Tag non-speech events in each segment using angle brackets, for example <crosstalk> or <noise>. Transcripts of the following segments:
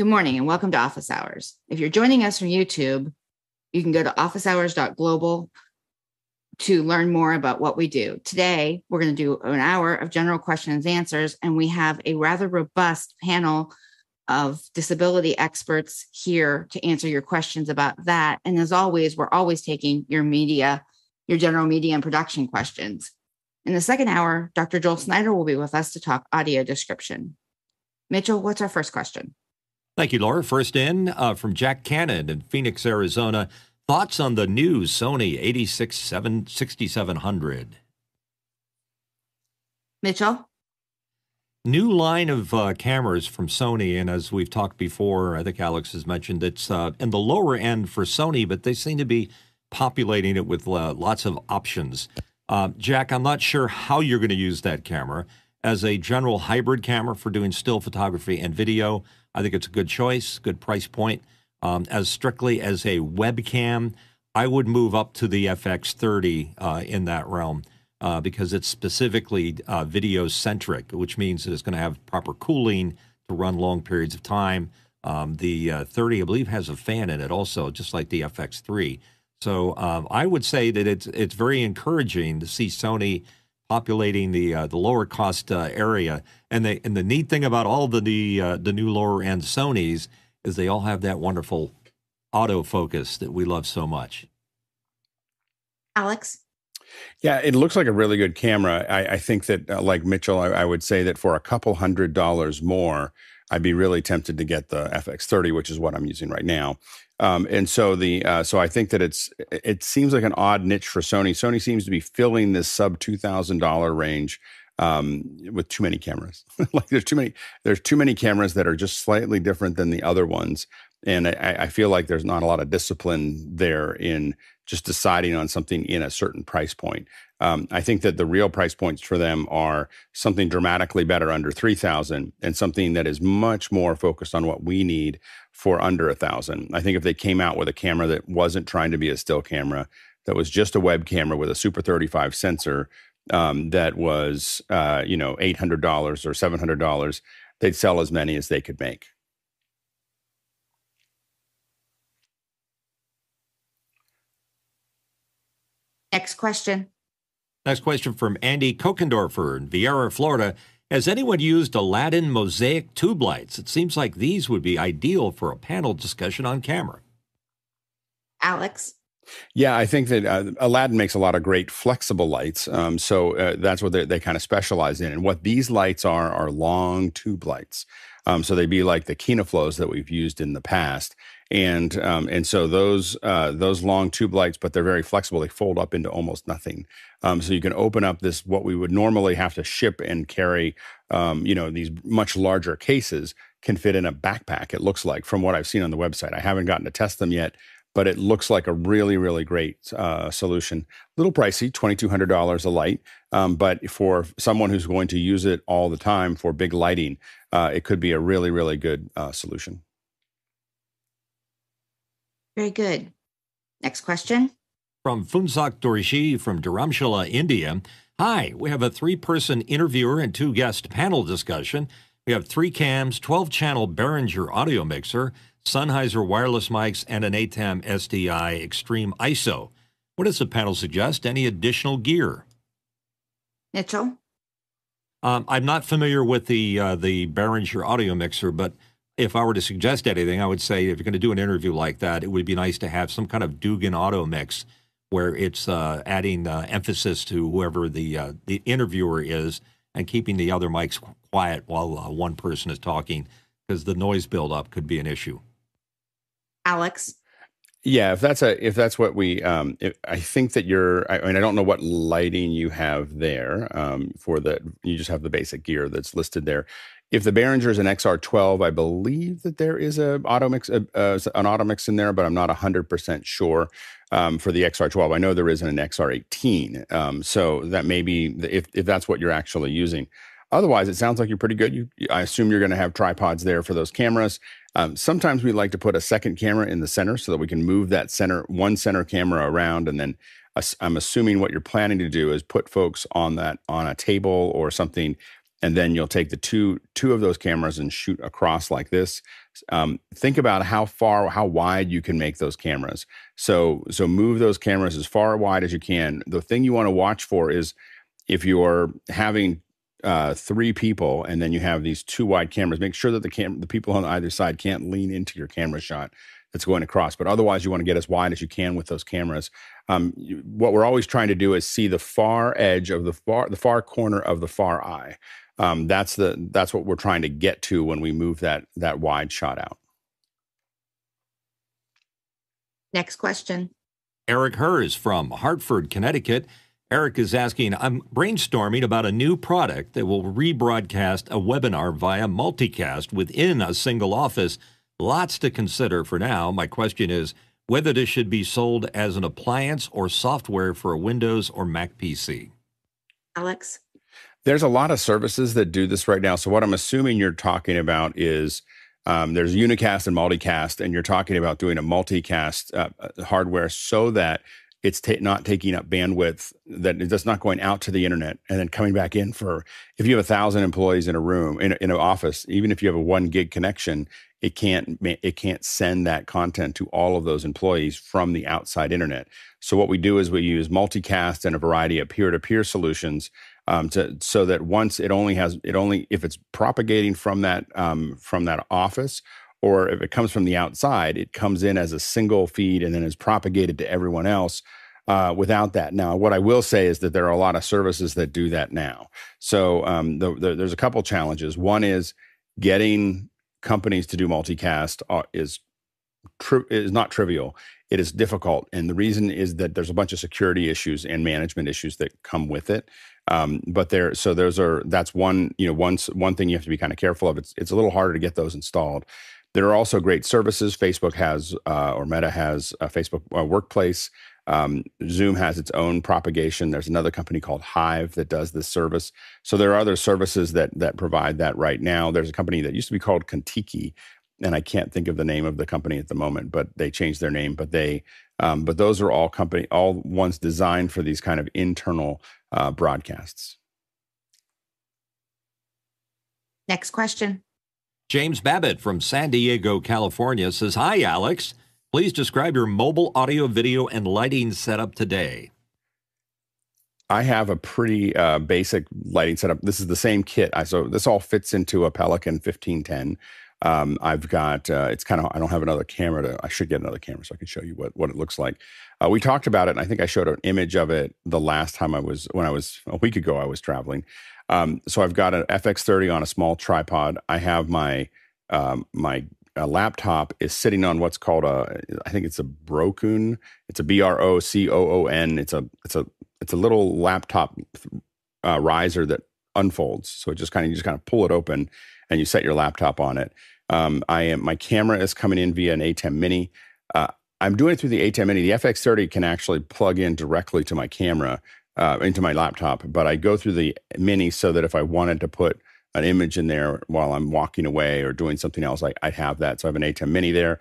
Good morning and welcome to Office Hours. If you're joining us from YouTube, you can go to officehours.global to learn more about what we do. Today, we're going to do an hour of general questions and answers, and we have a rather robust panel of disability experts here to answer your questions about that. And as always, we're always taking your media, your general media and production questions. In the second hour, Dr. Joel Snyder will be with us to talk audio description. Mitchell, what's our first question? Thank you, Laura. First in uh, from Jack Cannon in Phoenix, Arizona. Thoughts on the new Sony 6700? Mitchell? New line of uh, cameras from Sony, and as we've talked before, I think Alex has mentioned it's uh, in the lower end for Sony, but they seem to be populating it with uh, lots of options. Uh, Jack, I'm not sure how you're going to use that camera as a general hybrid camera for doing still photography and video. I think it's a good choice, good price point. Um, as strictly as a webcam, I would move up to the FX30 uh, in that realm uh, because it's specifically uh, video centric, which means that it's going to have proper cooling to run long periods of time. Um, the uh, 30, I believe, has a fan in it also, just like the FX3. So um, I would say that it's it's very encouraging to see Sony populating the uh, the lower cost uh, area. And the and the neat thing about all the the, uh, the new lower end Sony's is they all have that wonderful autofocus that we love so much. Alex. Yeah, it looks like a really good camera. I, I think that, uh, like Mitchell, I, I, would say that for a couple hundred dollars more, I'd be really tempted to get the FX30, which is what I'm using right now. Um, and so the uh, so I think that it's it seems like an odd niche for Sony. Sony seems to be filling this sub two thousand dollar range um, with too many cameras. <laughs> like there's too many there's too many cameras that are just slightly different than the other ones, and I, I feel like there's not a lot of discipline there in just deciding on something in a certain price point. Um, I think that the real price points for them are something dramatically better under 3000 and something that is much more focused on what we need for under a thousand. I think if they came out with a camera that wasn't trying to be a still camera, that was just a web camera with a Super 35 sensor um, that was, uh, you know, $800 or $700, they'd sell as many as they could make. Next question. Next question from Andy Kokendorfer in Viera, Florida. Has anyone used Aladdin mosaic tube lights? It seems like these would be ideal for a panel discussion on camera. Alex. Yeah, I think that uh, Aladdin makes a lot of great flexible lights. Um, so uh, that's what they, they kind of specialize in. And what these lights are are long tube lights. Um, so they'd be like the Kino Flos that we've used in the past and um, and so those uh, those long tube lights, but they're very flexible. They fold up into almost nothing. Um, so you can open up this what we would normally have to ship and carry. Um, you know these much larger cases can fit in a backpack. It looks like from what I've seen on the website. I haven't gotten to test them yet, but it looks like a really really great uh, solution. A little pricey, twenty two hundred dollars a light, um, but for someone who's going to use it all the time for big lighting, uh, it could be a really really good uh, solution. Very good. Next question. From Funsak Dorishi from Dharamshala, India. Hi, we have a three person interviewer and two guest panel discussion. We have three cams, 12 channel Behringer audio mixer, Sennheiser wireless mics, and an ATEM SDI Extreme ISO. What does the panel suggest? Any additional gear? Mitchell? Um, I'm not familiar with the uh, the Behringer audio mixer, but if I were to suggest anything, I would say if you're going to do an interview like that, it would be nice to have some kind of Dugan auto mix where it's uh, adding uh, emphasis to whoever the uh, the interviewer is and keeping the other mics quiet while uh, one person is talking because the noise buildup could be an issue. Alex. Yeah, if that's a if that's what we, um, if, I think that you're. I mean, I don't know what lighting you have there um, for the. You just have the basic gear that's listed there if the Behringer is an XR12, I believe that there is a auto mix, uh, uh, an auto mix in there, but I'm not 100% sure um, for the XR12. I know there isn't an XR18. Um, so that may be, if, if that's what you're actually using. Otherwise, it sounds like you're pretty good. You, I assume you're going to have tripods there for those cameras. Um, sometimes we like to put a second camera in the center so that we can move that center, one center camera around. And then I'm assuming what you're planning to do is put folks on that, on a table or something and then you'll take the two two of those cameras and shoot across like this um, think about how far, how wide you can make those cameras. So, so move those cameras as far wide as you can. The thing you want to watch for is if you're having uh, three people and then you have these two wide cameras, make sure that the cam- the people on either side can't lean into your camera shot that's going across. But otherwise, you want to get as wide as you can with those cameras. Um, you, what we're always trying to do is see the far edge of the far the far corner of the far eye. Um, that's the that's what we're trying to get to when we move that that wide shot out. Next question. Eric Hers from Hartford, Connecticut. Eric is asking, I'm brainstorming about a new product that will rebroadcast a webinar via multicast within a single office. Lots to consider for now. My question is whether this should be sold as an appliance or software for a Windows or Mac PC. Alex? There's a lot of services that do this right now. So, what I'm assuming you're talking about is um, there's unicast and multicast, and you're talking about doing a multicast uh, uh hardware so that it's not taking up bandwidth that it's not going out to the internet and then coming back in for if you have a thousand employees in a room in, in an office even if you have a one gig connection it can't it can't send that content to all of those employees from the outside internet so what we do is we use multicast and a variety of peer-to-peer solutions um, to so that once it only has it only if it's propagating from that um, from that office or if it comes from the outside, it comes in as a single feed and then is propagated to everyone else uh, without that. Now, what I will say is that there are a lot of services that do that now. So um, the, the, there's a couple challenges. One is getting companies to do multicast uh, is is not trivial. It is difficult, and the reason is that there's a bunch of security issues and management issues that come with it. Um, but there, so those are that's one you know one one thing you have to be kind of careful of. It's it's a little harder to get those installed. There are also great services. Facebook has, uh, or Meta has, a Facebook uh, Workplace. Um, Zoom has its own propagation. There's another company called Hive that does this service. So there are other services that that provide that right now. There's a company that used to be called Kontiki, and I can't think of the name of the company at the moment, but they changed their name. But they, um, but those are all company, all ones designed for these kind of internal uh, broadcasts. Next question. James Babbitt from San Diego, California says, Hi, Alex. Please describe your mobile audio, video, and lighting setup today. I have a pretty uh, basic lighting setup. This is the same kit. I, so this all fits into a Pelican 1510. Um, I've got, uh, it's kind of, I don't have another camera to, I should get another camera so I can show you what, what it looks like. Uh, we talked about it, and I think I showed an image of it the last time I was, when I was, a week ago, I was traveling. Um, so I've got an FX30 on a small tripod. I have my um, my uh, laptop is sitting on what's called a I think it's a Brocoon. It's a B R O C O O N. It's a it's a it's a little laptop uh, riser that unfolds. So it just kind of you just kind of pull it open and you set your laptop on it. Um, I am my camera is coming in via an ATEM Mini. Uh, I'm doing it through the ATEM Mini. The FX30 can actually plug in directly to my camera uh, into my laptop, but I go through the mini so that if I wanted to put an image in there while I'm walking away or doing something else, I, I have that. So I have an ATEM mini there.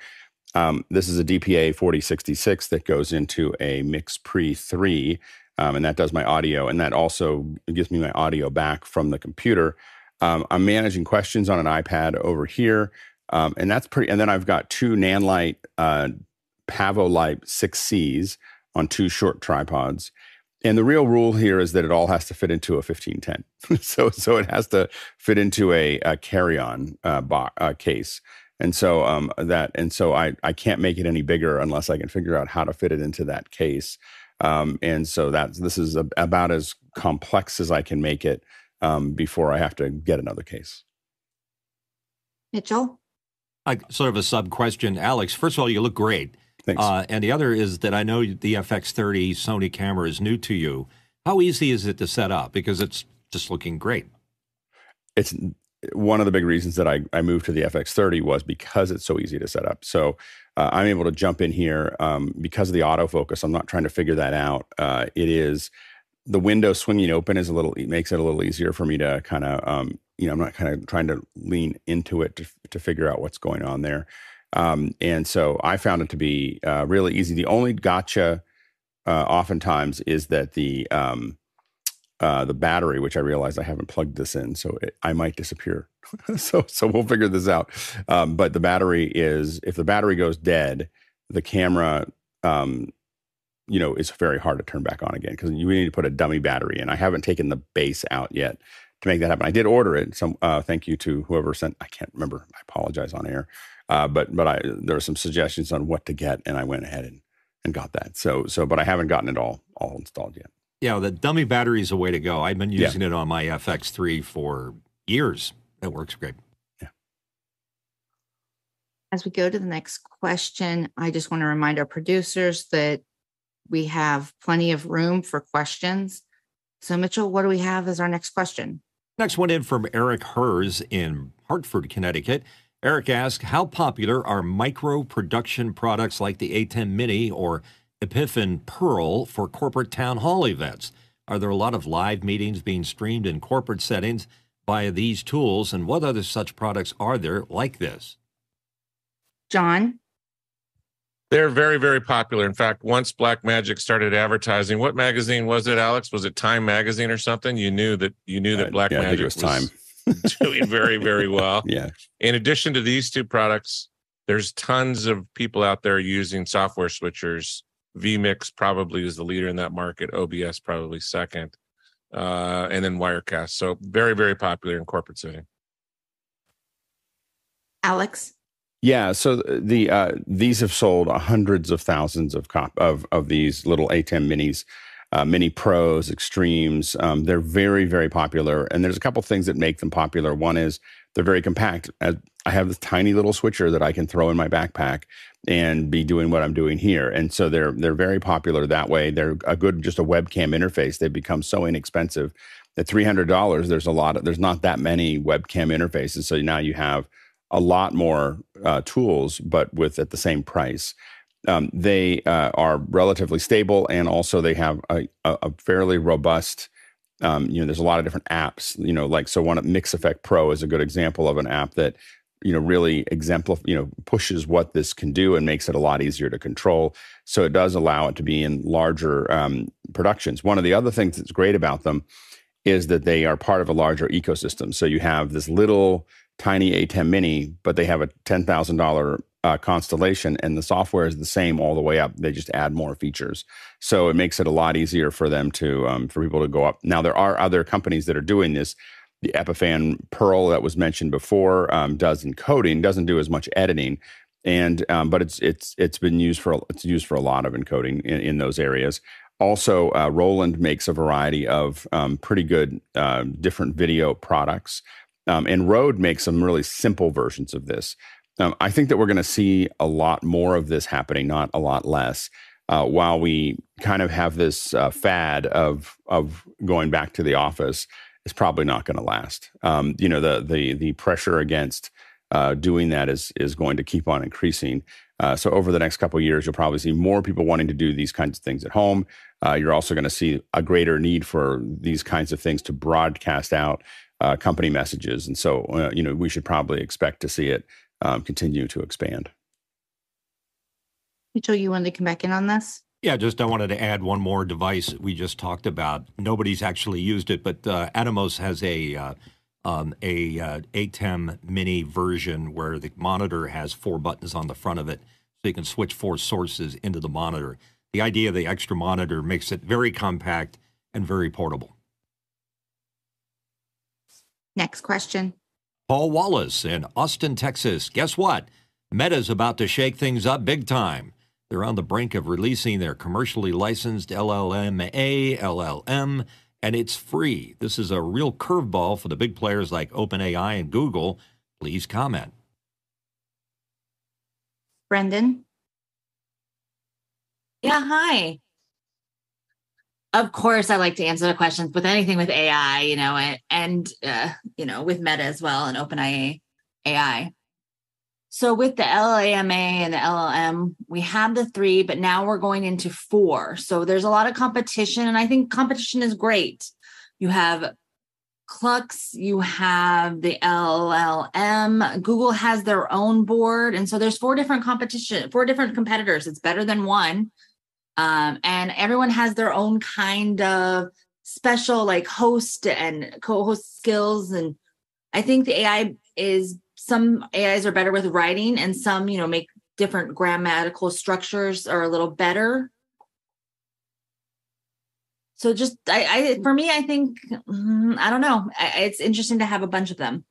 Um, this is a DPA 4066 that goes into a MixPre 3, um, and that does my audio, and that also gives me my audio back from the computer. Um, I'm managing questions on an iPad over here, um, and that's pretty. And then I've got two Nanlite uh, Pavolite 6Cs on two short tripods, and the real rule here is that it all has to fit into a 1510. <laughs> so, so it has to fit into a, a carry-on uh, bo- uh, case. And so um, that, and so I, I can't make it any bigger unless I can figure out how to fit it into that case. Um, and so that's this is a, about as complex as I can make it um, before I have to get another case. Mitchell, I, sort of a sub question, Alex. First of all, you look great. Thanks. Uh, and the other is that I know the FX30 Sony camera is new to you. How easy is it to set up? Because it's just looking great. It's one of the big reasons that I, I moved to the FX30 was because it's so easy to set up. So uh, I'm able to jump in here um, because of the autofocus. I'm not trying to figure that out. Uh, it is the window swinging open is a little it makes it a little easier for me to kind of um, you know I'm not kind of trying to lean into it to, to figure out what's going on there. Um, and so I found it to be uh, really easy. The only gotcha uh, oftentimes is that the um, uh, the battery, which I realized I haven't plugged this in, so it, I might disappear. <laughs> so so we'll figure this out. Um, but the battery is if the battery goes dead, the camera um, you know is very hard to turn back on again because you need to put a dummy battery in. I haven't taken the base out yet to make that happen. I did order it. Some uh, thank you to whoever sent. I can't remember. I apologize on air. Uh, but but I there were some suggestions on what to get, and I went ahead and and got that. So so but I haven't gotten it all all installed yet. Yeah, the dummy battery is a way to go. I've been using yeah. it on my FX3 for years. It works great. Yeah. As we go to the next question, I just want to remind our producers that we have plenty of room for questions. So, Mitchell, what do we have as our next question? Next one in from Eric Hers in Hartford, Connecticut. Eric asks, How popular are micro production products like the ATEM Mini or Epiphan Pearl for corporate town hall events? Are there a lot of live meetings being streamed in corporate settings via these tools? And what other such products are there like this? John? They're very, very popular. In fact, once Black Magic started advertising, what magazine was it, Alex? Was it Time Magazine or something? You knew that you knew that uh, Black yeah, Magic was, was Time <laughs> doing very, very <laughs> well. Yeah. In addition to these two products, there's tons of people out there using software switchers. vMix probably is the leader in that market. OBS probably second, uh, and then Wirecast. So very, very popular in corporate setting. Alex. Yeah, so the uh, these have sold hundreds of thousands of cop of of these little ATEM minis uh, mini pros, extremes. Um, they're very, very popular. And there's a couple things that make them popular. One is they're very compact. I have this tiny little switcher that I can throw in my backpack and be doing what I'm doing here. And so they're they're very popular that way. They're a good just a webcam interface. They've become so inexpensive. At three hundred dollars, there's a lot. Of, there's not that many webcam interfaces. So now you have a lot more uh, tools, but with at the same price. Um, they uh, are relatively stable and also they have a, a fairly robust um, you know there's a lot of different apps you know like so one mix effect pro is a good example of an app that you know really exemplify you know pushes what this can do and makes it a lot easier to control. So it does allow it to be in larger um, productions. One of the other things that's great about them is that they are part of a larger ecosystem. So you have this little tiny ATEM mini but they have a $10000 uh, Constellation, and the software is the same all the way up. They just add more features, so it makes it a lot easier for them to um, for people to go up. Now there are other companies that are doing this. The Epiphan Pearl that was mentioned before um, does encoding, doesn't do as much editing, and um, but it's it's it's been used for it's used for a lot of encoding in, in those areas. Also, uh, Roland makes a variety of um, pretty good uh, different video products. Um, and Rode makes some really simple versions of this. Um, I think that we're going to see a lot more of this happening, not a lot less. Uh, while we kind of have this uh, fad of of going back to the office, is probably not going to last. Um, you know, the the the pressure against uh, doing that is is going to keep on increasing. Uh, so over the next couple years, you'll probably see more people wanting to do these kinds of things at home. Uh, you're also going to see a greater need for these kinds of things to broadcast out uh, company messages, and so you know we should probably expect to see it um, continue to expand. Mitchell, you wanted to come back in on this? Yeah, just I wanted to add one more device we just talked about. Nobody's actually used it, but uh, Atomos has a uh, um, a uh, ATEM mini version where the monitor has four buttons on the front of it, so you can switch four sources into the monitor. The idea of the extra monitor makes it very compact and very portable. Next question. Paul Wallace in Austin, Texas. Guess what? Meta's about to shake things up big time. They're on the brink of releasing their commercially licensed Llama, LLM, and it's free. This is a real curveball for the big players like OpenAI and Google. Please comment. Brendan? Yeah, hi of course, I like to answer the questions with anything with AI, you know, and, uh, you know, with Meta as well and OpenAI AI. So with the Llama and the LLM, we have the three, but now we're going into four. So there's a lot of competition, and I think competition is great. You have Clux, you have the LLM. Google has their own Bard, and so there's four different competition, four different competitors. It's better than one um, and everyone has their own kind of special like host and co-host skills. And i think the ai is some ais are better with writing and some you know make different grammatical structures are a little better. So just i, I for me i think mm, i don't know. I, it's interesting to have a bunch of them.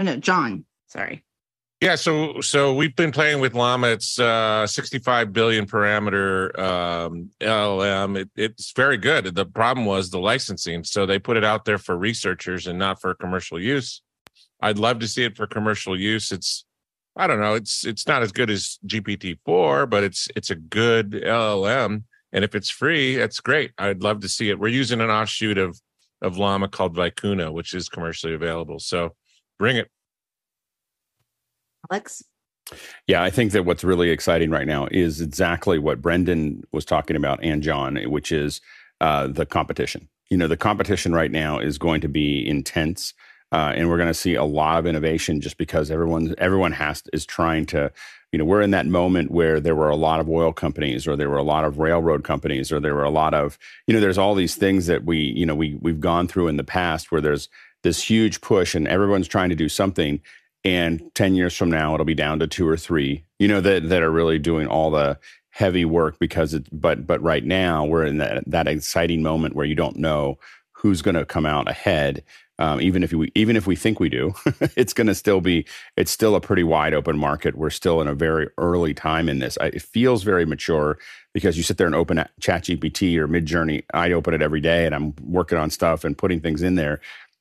Oh no, John. Sorry. Yeah, so so we've been playing with Llama. It's uh, 65 billion parameter um, LLM. It, it's very good. The problem was the licensing, so they put it out there for researchers and not for commercial use. I'd love to see it for commercial use. It's I don't know. It's it's not as good as GPT four, but it's it's a good LLM, and if it's free, that's great. I'd love to see it. We're using an offshoot of of Llama called Vicuna, which is commercially available. So bring it. alex Yeah, I think that what's really exciting right now is exactly what Brendan was talking about and John, which is uh, the competition. You know, the competition right now is going to be intense, uh, and we're going to see a lot of innovation just because everyone everyone has is trying to. You know, we're in that moment where there were a lot of oil companies, or there were a lot of railroad companies, or there were a lot of you know, there's all these things that we you know we we've gone through in the past where there's this huge push and everyone's trying to do something and 10 years from now it'll be down to two or three you know that that are really doing all the heavy work because it but but right now we're in that that exciting moment where you don't know who's going to come out ahead um, even if we even if we think we do <laughs> it's going to still be it's still a pretty wide open market. We're still in a very early time in this. I, it feels very mature because you sit there and open chat gpt or midjourney i open it every day and i'm working on stuff and putting things in there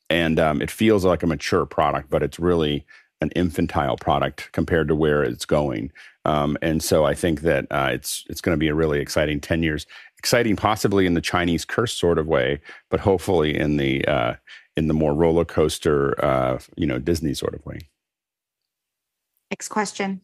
and um, it feels like a mature product but it's really an infantile product compared to where it's going. Um, and so I think that uh, it's it's going to be a really exciting ten years, exciting possibly in the Chinese curse sort of way, but hopefully in the uh, in the more roller coaster, uh, you know, Disney sort of way. Next question.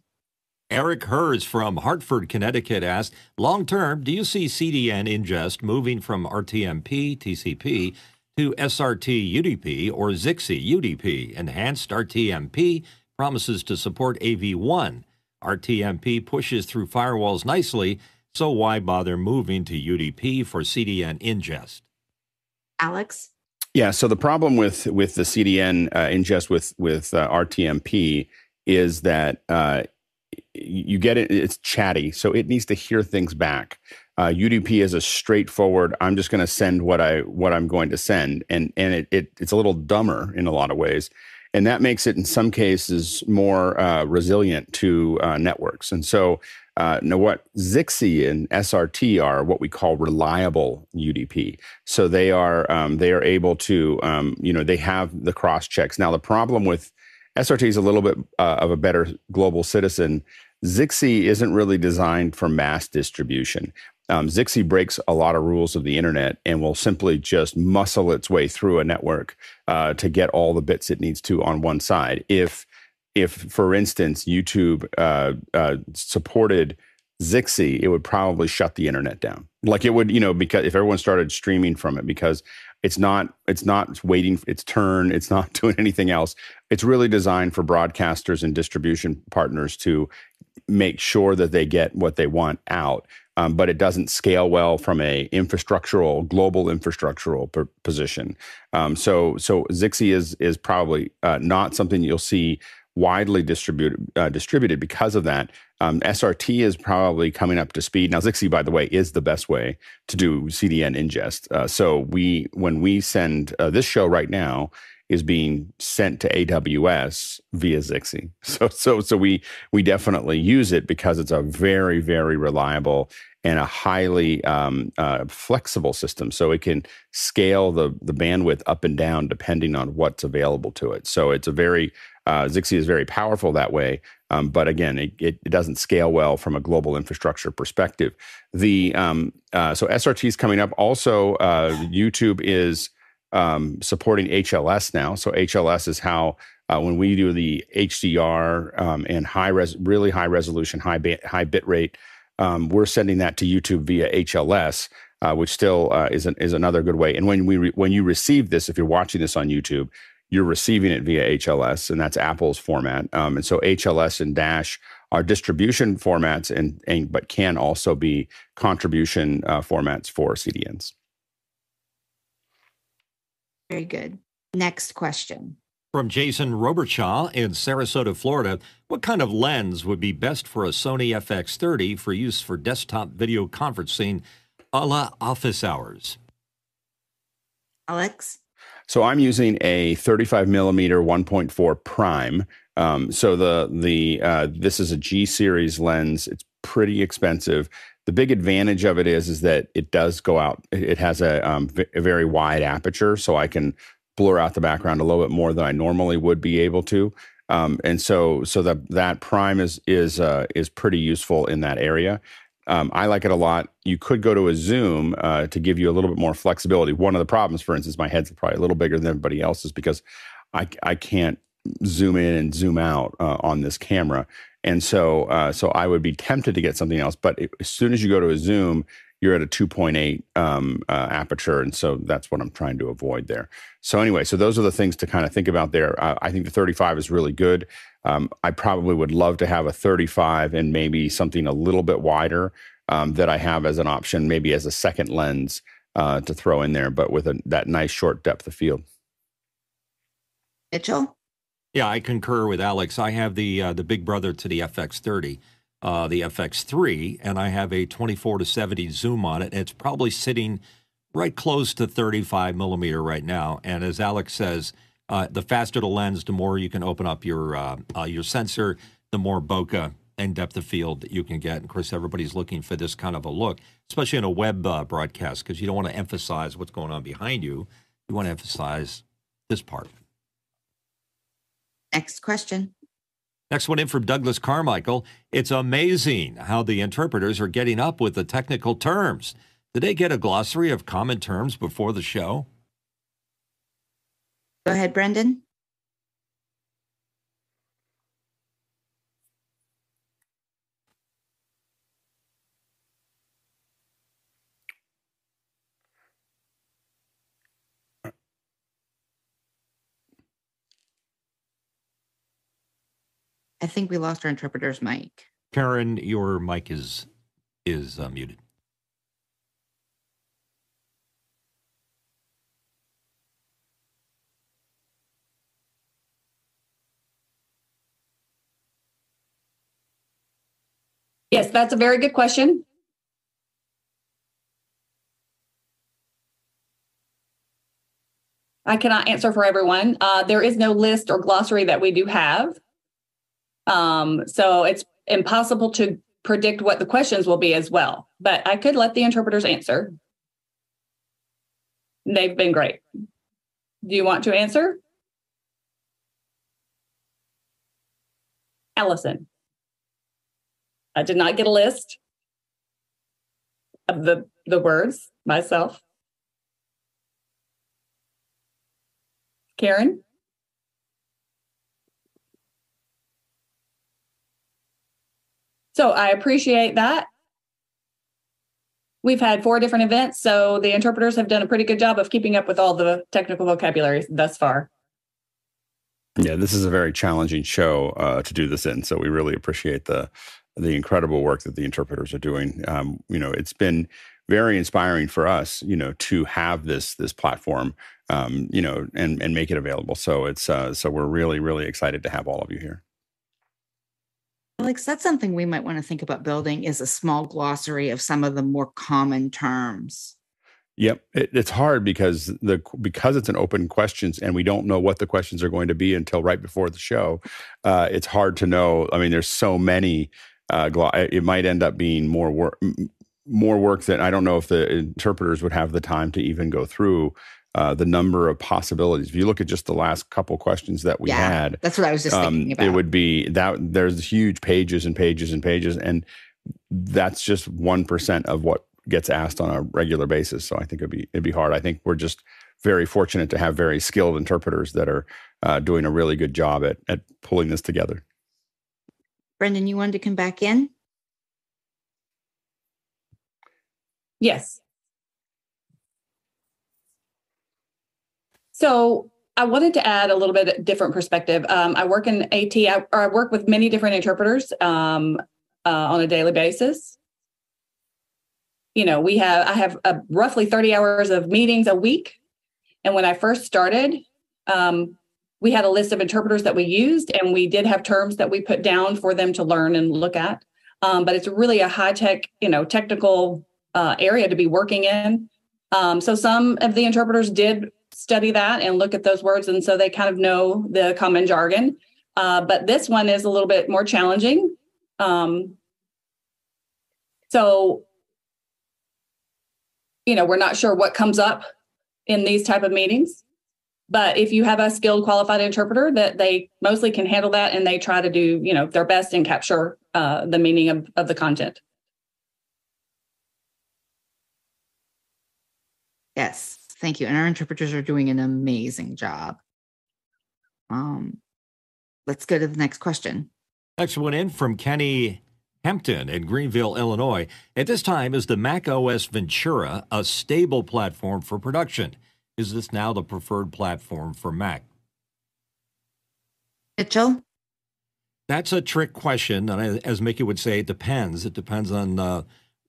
Eric Hers from Hartford, Connecticut asked, long term, do you see CDN ingest moving from RTMP, TCP to SRT UDP or Zixi UDP? Enhanced RTMP promises to support AV1. RTMP pushes through firewalls nicely, so why bother moving to UDP for CDN ingest? Alex. Yeah. So the problem with with the CDN uh, ingest with with uh, RTMP is that uh, you get it. It's chatty, so it needs to hear things back. Uh, UDP is a straightforward. I'm just going to send what I what I'm going to send, and and it, it it's a little dumber in a lot of ways, and that makes it in some cases more uh, resilient to uh, networks. And so, uh, now what Zixi and SRT are what we call reliable UDP. So they are um, they are able to um, you know they have the cross checks. Now the problem with SRT is a little bit uh, of a better global citizen. Zixi isn't really designed for mass distribution. Um, Zixi breaks a lot of rules of the internet and will simply just muscle its way through a network uh, to get all the bits it needs to on one side. If, if for instance, YouTube uh, uh, supported Zixi, it would probably shut the internet down. Like it would, you know, because if everyone started streaming from it, because it's not it's not waiting its turn, it's not <laughs> doing anything else. It's really designed for broadcasters and distribution partners to make sure that they get what they want out um, but it doesn't scale well from a infrastructural global infrastructural per- position. Um, so so Zixi is is probably uh, not something you'll see widely distributed uh, distributed because of that. Um, SRT is probably coming up to speed now. Zixi, by the way, is the best way to do CDN ingest. Uh, so we when we send uh, this show right now is being sent to AWS via Zixi. <laughs> So so so we we definitely use it because it's a very very reliable and a highly um, uh, flexible system. So it can scale the the bandwidth up and down depending on what's available to it. So it's a very uh, Zixi is very powerful that way. Um, but again, it, it, doesn't scale well from a global infrastructure perspective. The um, uh, so SRT is coming up. Also, uh, YouTube is um, supporting HLS now. So HLS is how uh, when we do the HDR um, and high res, really high resolution, high ba- high bit rate, um, we're sending that to YouTube via HLS, uh, which still uh, is an, is another good way. And when we re- when you receive this, if you're watching this on YouTube, you're receiving it via HLS, and that's Apple's format. Um, and so HLS and Dash are distribution formats, and, and but can also be contribution uh, formats for CDNs. Very good. Next question. From Jason Robertshaw in Sarasota, Florida, what kind of lens would be best for a Sony FX30 for use for desktop video conferencing a la office hours? Alex? So I'm using a 35 millimeter 1.4 prime. Um, so the the uh, this is a G series lens. It's pretty expensive. The big advantage of it is is that it does go out. It has a, um, a very wide aperture, so I can blur out the background a little bit more than I normally would be able to. Um, and so so that that prime is is uh, is pretty useful in that area. Um, I like it a lot. You could go to a zoom uh, to give you a little bit more flexibility. One of the problems, for instance, my head's probably a little bigger than everybody else's because I I can't zoom in and zoom out uh, on this camera. And so uh, so I would be tempted to get something else. But it, as soon as you go to a zoom, you're at a 2.8 um, uh, aperture, and so that's what I'm trying to avoid there. So anyway, so those are the things to kind of think about there. Uh, I think the 35 is really good. Um, I probably would love to have a 35 and maybe something a little bit wider um, that I have as an option, maybe as a second lens uh, to throw in there, but with a, that nice short depth of field. Mitchell? Yeah, I concur with Alex. I have the uh, the big brother to the FX30 uh, the FX3, and I have a 24 to 70 zoom on it. It's probably sitting right close to 35 millimeter right now. And as Alex says, uh, the faster the lens, the more you can open up your uh, uh, your sensor, the more bokeh and depth of field that you can get. And of course, everybody's looking for this kind of a look, especially in a web uh, broadcast, because you don't want to emphasize what's going on behind you. You want to emphasize this part. Next question. Next one in from Douglas Carmichael. It's amazing how the interpreters are getting up with the technical terms. Did they get a glossary of common terms before the show? Go ahead, Brendan. I think we lost our interpreter's mic. Karen, your mic is is uh, muted. Yes, that's a very good question. I cannot answer for everyone. Uh, there is no list or glossary that we do have. Um, so it's impossible to predict what the questions will be as well. But I could let the interpreters answer. They've been great. Do you want to answer? Allison. I did not get a list of the, the words myself. Karen? So I appreciate that. We've had four different events, so the interpreters have done a pretty good job of keeping up with all the technical vocabulary thus far. Yeah, this is a very challenging show uh, to do this in, so we really appreciate the the incredible work that the interpreters are doing. Um, you know, it's been very inspiring for us, you know, to have this this platform, um, you know, and and make it available. So it's uh, so we're really really excited to have all of you here. Alex, that's something we might want to think about building is a small glossary of some of the more common terms. Yep, it, it's hard because the because it's an open questions and we don't know what the questions are going to be until right before the show. Uh, it's hard to know. I mean, there's so many. Uh, it might end up being more work, more work that I don't know if the interpreters would have the time to even go through uh, the number of possibilities. If you look at just the last couple questions that we yeah, had, that's what I was just um, thinking about. It would be that there's huge pages and pages and pages, and that's just one percent of what gets asked on a regular basis. So I think it'd be it'd be hard. I think we're just very fortunate to have very skilled interpreters that are uh, doing a really good job at at pulling this together. Brendan, you wanted to come back in? Yes. So I wanted to add a little bit different perspective. Um, I work in AT, I, or I work with many different interpreters um, uh, on a daily basis. You know, we have I have uh, roughly thirty hours of meetings a week, and when I first started, um, we had a list of interpreters that we used, and we did have terms that we put down for them to learn and look at. Um, but it's really a high tech, you know, technical uh, area to be working in. Um, so some of the interpreters did study that and look at those words, and so they kind of know the common jargon. Uh, but this one is a little bit more challenging. Um, so, you know, we're not sure what comes up in these type of meetings. But if you have a skilled qualified interpreter that they mostly can handle that and they try to do, you know, their best and capture uh, the meaning of, of the content. Yes, thank you. And our interpreters are doing an amazing job. Um, let's go to the next question. Next one in from Kenny Hampton in Greenville, Illinois. At this time, is the Mac OS Ventura a stable platform for production? Is this now the preferred platform for Mac? Mitchell? That's a trick question. And as Mickey would say, it depends. It depends on uh,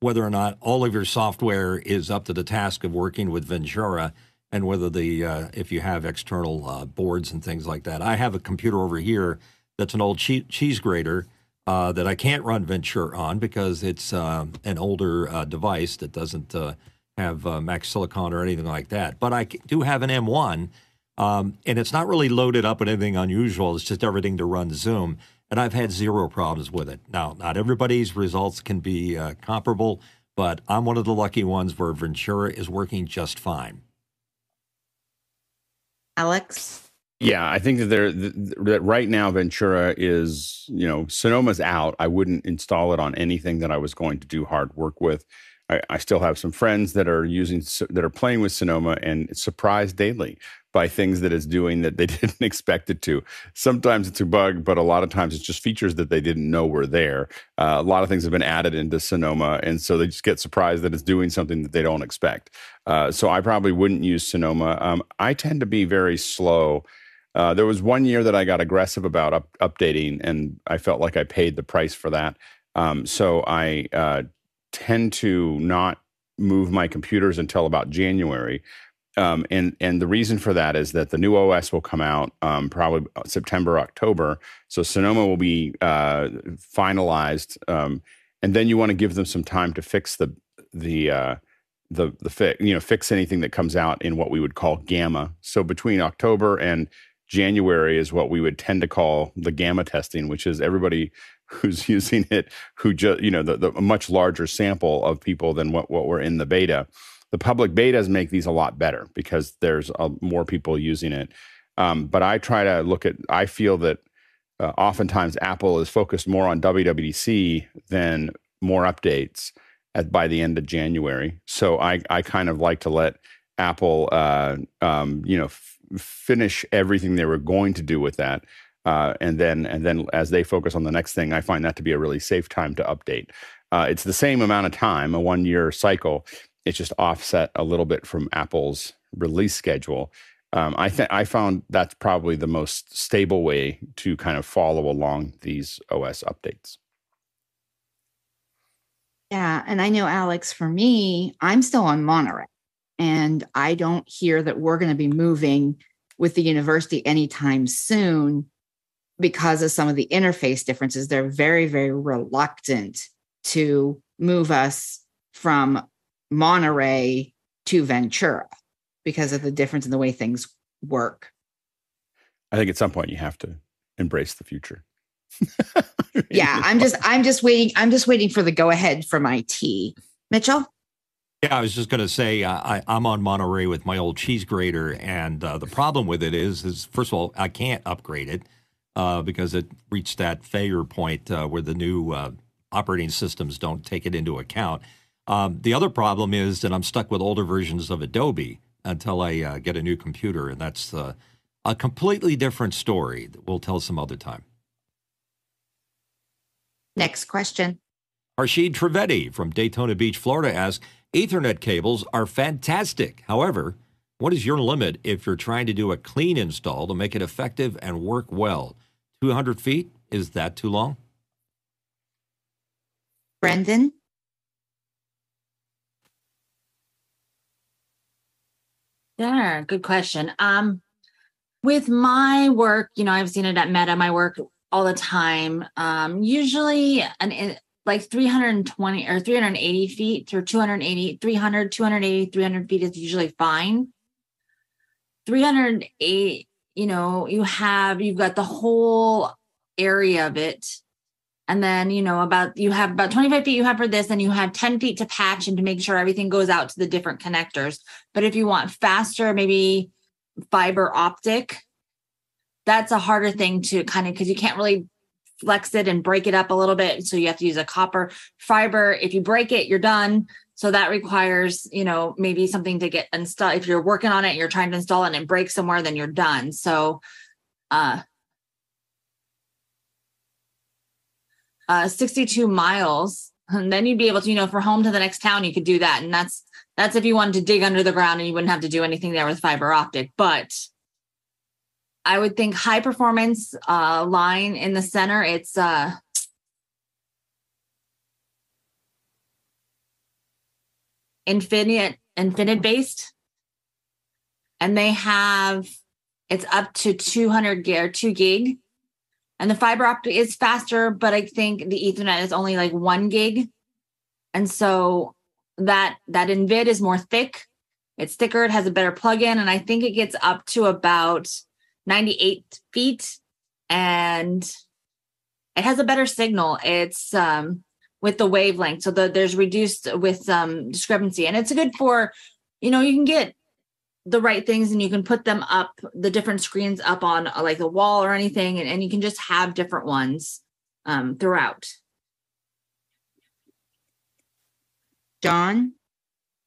whether or not all of your software is up to the task of working with Ventura and whether the uh, if you have external uh, boards and things like that. I have a computer over here that's an old che- cheese grater uh, that I can't run Ventura on because it's uh, an older uh, device that doesn't uh, have Mac Silicon or anything like that. But I do have an M1, um, and it's not really loaded up with anything unusual. It's just everything to run Zoom, and I've had zero problems with it. Now, not everybody's results can be uh, comparable, but I'm one of the lucky ones where Ventura is working just fine. Alex? Yeah, I think that there that right now Ventura is, you know, Sonoma's out. I wouldn't install it on anything that I was going to do hard work with. I, I, still have some friends that are using that are playing with Sonoma and surprised daily by things that it's doing that they <laughs> didn't expect it to. Sometimes it's a bug, but a lot of times it's just features that they didn't know were there. Uh, a lot of things have been added into Sonoma, and so they just get surprised that it's doing something that they don't expect. Uh, so I probably wouldn't use Sonoma. Um, I tend to be very slow. Uh, there was one year that I got aggressive about up, updating, and I felt like I paid the price for that. Um, so I uh, tend to not move my computers until about January. Um, and and the reason for that is that the new OS will come out um, probably September October, so Sonoma will be uh, finalized, um, and then you want to give them some time to fix the the uh, the the fi- you know fix anything that comes out in what we would call gamma. So between October and January is what we would tend to call the gamma testing, which is everybody <laughs> who's using it who just you know the, the much larger sample of people than what what were in the beta the public betas make these a lot better because there's a, more people using it um, but i try to look at i feel that uh, oftentimes apple is focused more on wwdc than more updates at, by the end of january so i i kind of like to let apple uh, um, you know f- finish everything they were going to do with that uh, and then and then as they focus on the next thing, I find that to be a really safe time to update. Uh, it's the same amount of time, a one year cycle. It's just offset a little bit from Apple's release schedule. Um, I think I found that's probably the most stable way to kind of follow along these OS updates. Yeah, and I know Alex. For me, I'm still on Monterey, and I don't hear that we're going to be moving with the university anytime soon because of some of the interface differences, they're very, very reluctant to move us from Monterey to Ventura because of the difference in the way things work. I think at some point you have to embrace the future. <laughs> yeah, I'm just I'm just waiting I'm just waiting for the go ahead from IT. Mitchell? Yeah, I was just going to say uh, I, am on Monterey with my old cheese grater, and uh, the problem with it is, is first of all, I can't upgrade it uh, because it reached that failure point uh, where the new uh, operating systems don't take it into account. Um, the other problem is that I'm stuck with older versions of Adobe until I uh, get a new computer, and that's uh, a completely different story that we'll tell some other time. Next question. Harshid Trivedi from Daytona Beach, Florida asks Ethernet cables are fantastic. However, What is your limit if you're trying to do a clean install to make it effective and work well? 200 feet? Is that too long? Brendan? Yeah, good question. Um, with my work, you know, I've seen it at Meta, my work all the time. Um, usually an like 320 or 380 feet or 280, 300, 280, 300 feet is usually fine. 308, you know, you have, you've got the whole area of it. And then, you know, about, you have about 25 feet you have for this, and you have 10 feet to patch and to make sure everything goes out to the different connectors. But if you want faster, maybe fiber optic, that's a harder thing to kind of, because you can't really flex it and break it up a little bit. So you have to use a copper fiber. If you break it, you're done. So that requires, you know, maybe something to get installed. If you're working on it, you're trying to install it and it breaks somewhere, then you're done. So uh uh 62 miles. And <laughs> then you'd be able to, you know, for home to the next town, you could do that. And that's that's if you wanted to dig under the ground and you wouldn't have to do anything there with fiber optic. But I would think high performance uh, line in the center. It's uh, infinite InfiniBand, and they have it's up to 200 gig or 2 gig and the fiber optic is faster but i think the ethernet is only like 1 gig and so that that invid is more thick it's thicker it has a better plug-in and i think it gets up to about 98 feet and it has a better signal. It's um, with the wavelength. So the, there's reduced with um, discrepancy. And it's good for, you know, you can get the right things and you can put them up, the different screens up on uh, like the wall or anything. And, and you can just have different ones um, throughout. John?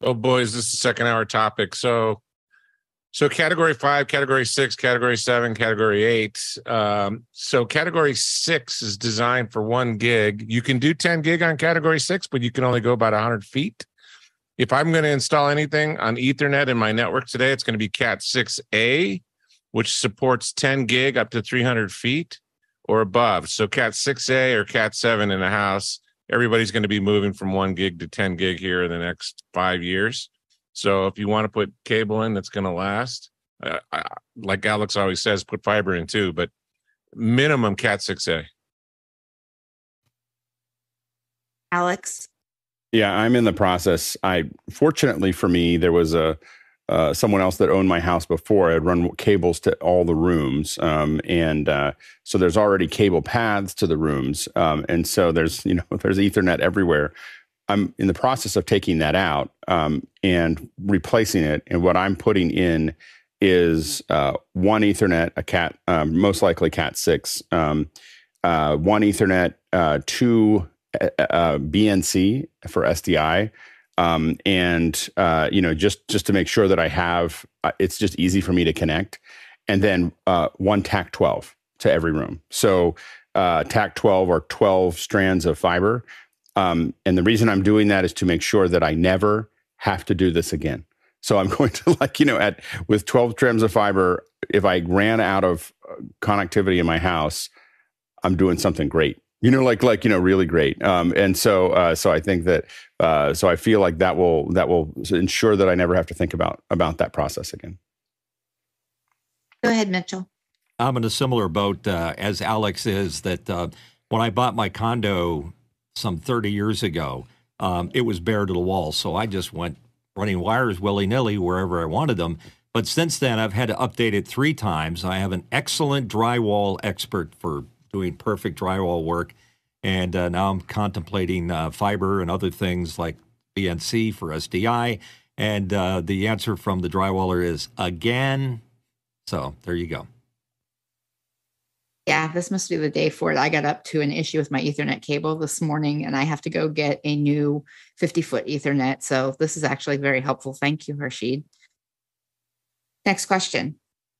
Oh, this is the second hour topic. So so category five, category six, category seven, category eight. Um, so category six is designed for one gig. You can do 10 gig on category six, but you can only go about 100 feet. If I'm going to install anything on Ethernet in my network today, it's going to be Cat 6A, which supports 10 gig up to 300 feet or above. So Cat 6A or Cat 7 in a house, everybody's going to be moving from one gig to 10 gig here in the next five years. So if you want to put cable in that's going to last, uh, I, like Alex always says, put fiber in too, but minimum Cat 6A. Alex? Yeah, I'm in the process. I fortunately for me, there was a uh, someone else that owned my house before. I'd run cables to all the rooms, um, and uh, so there's already cable paths to the rooms, um, and so there's you know <laughs> there's Ethernet everywhere. I'm in the process of taking that out um, and replacing it. And what I'm putting in is uh, one Ethernet, a Cat, um, most likely Cat six, um, uh, one Ethernet, uh, two uh, uh, BNC for SDI, um, and uh, you know just just to make sure that I have it's just easy for me to connect, and then one TAC twelve to every room. So TAC twelve or twelve strands of fiber um, and the reason I'm doing that is to make sure that I never have to do this again. So I'm <laughs> going to like, you know, at with 12 trims of fiber, if I ran out of uh, connectivity in my house, I'm doing something great. You know, like like you know, really great. Um, and so uh, so I think that uh, so I feel like that will that will ensure that I never have to think about about that process again. Go ahead, Mitchell. I'm in a similar boat uh, as Alex is. That uh, when I bought my condo some 30 years ago, um, it was bare to the wall. So I just went running wires willy nilly wherever I wanted them. But since then, I've had to update it three times. I have an excellent drywall expert for doing perfect drywall work. And uh, now I'm contemplating uh, fiber and other things like BNC for SDI. And uh, the answer from the drywaller is again. So there you go yeah, this must be the day for it. I got up to an issue with my Ethernet cable this morning and I have to go get a new 50 foot Ethernet. So this is actually very helpful. Thank you, Harshid. Next question.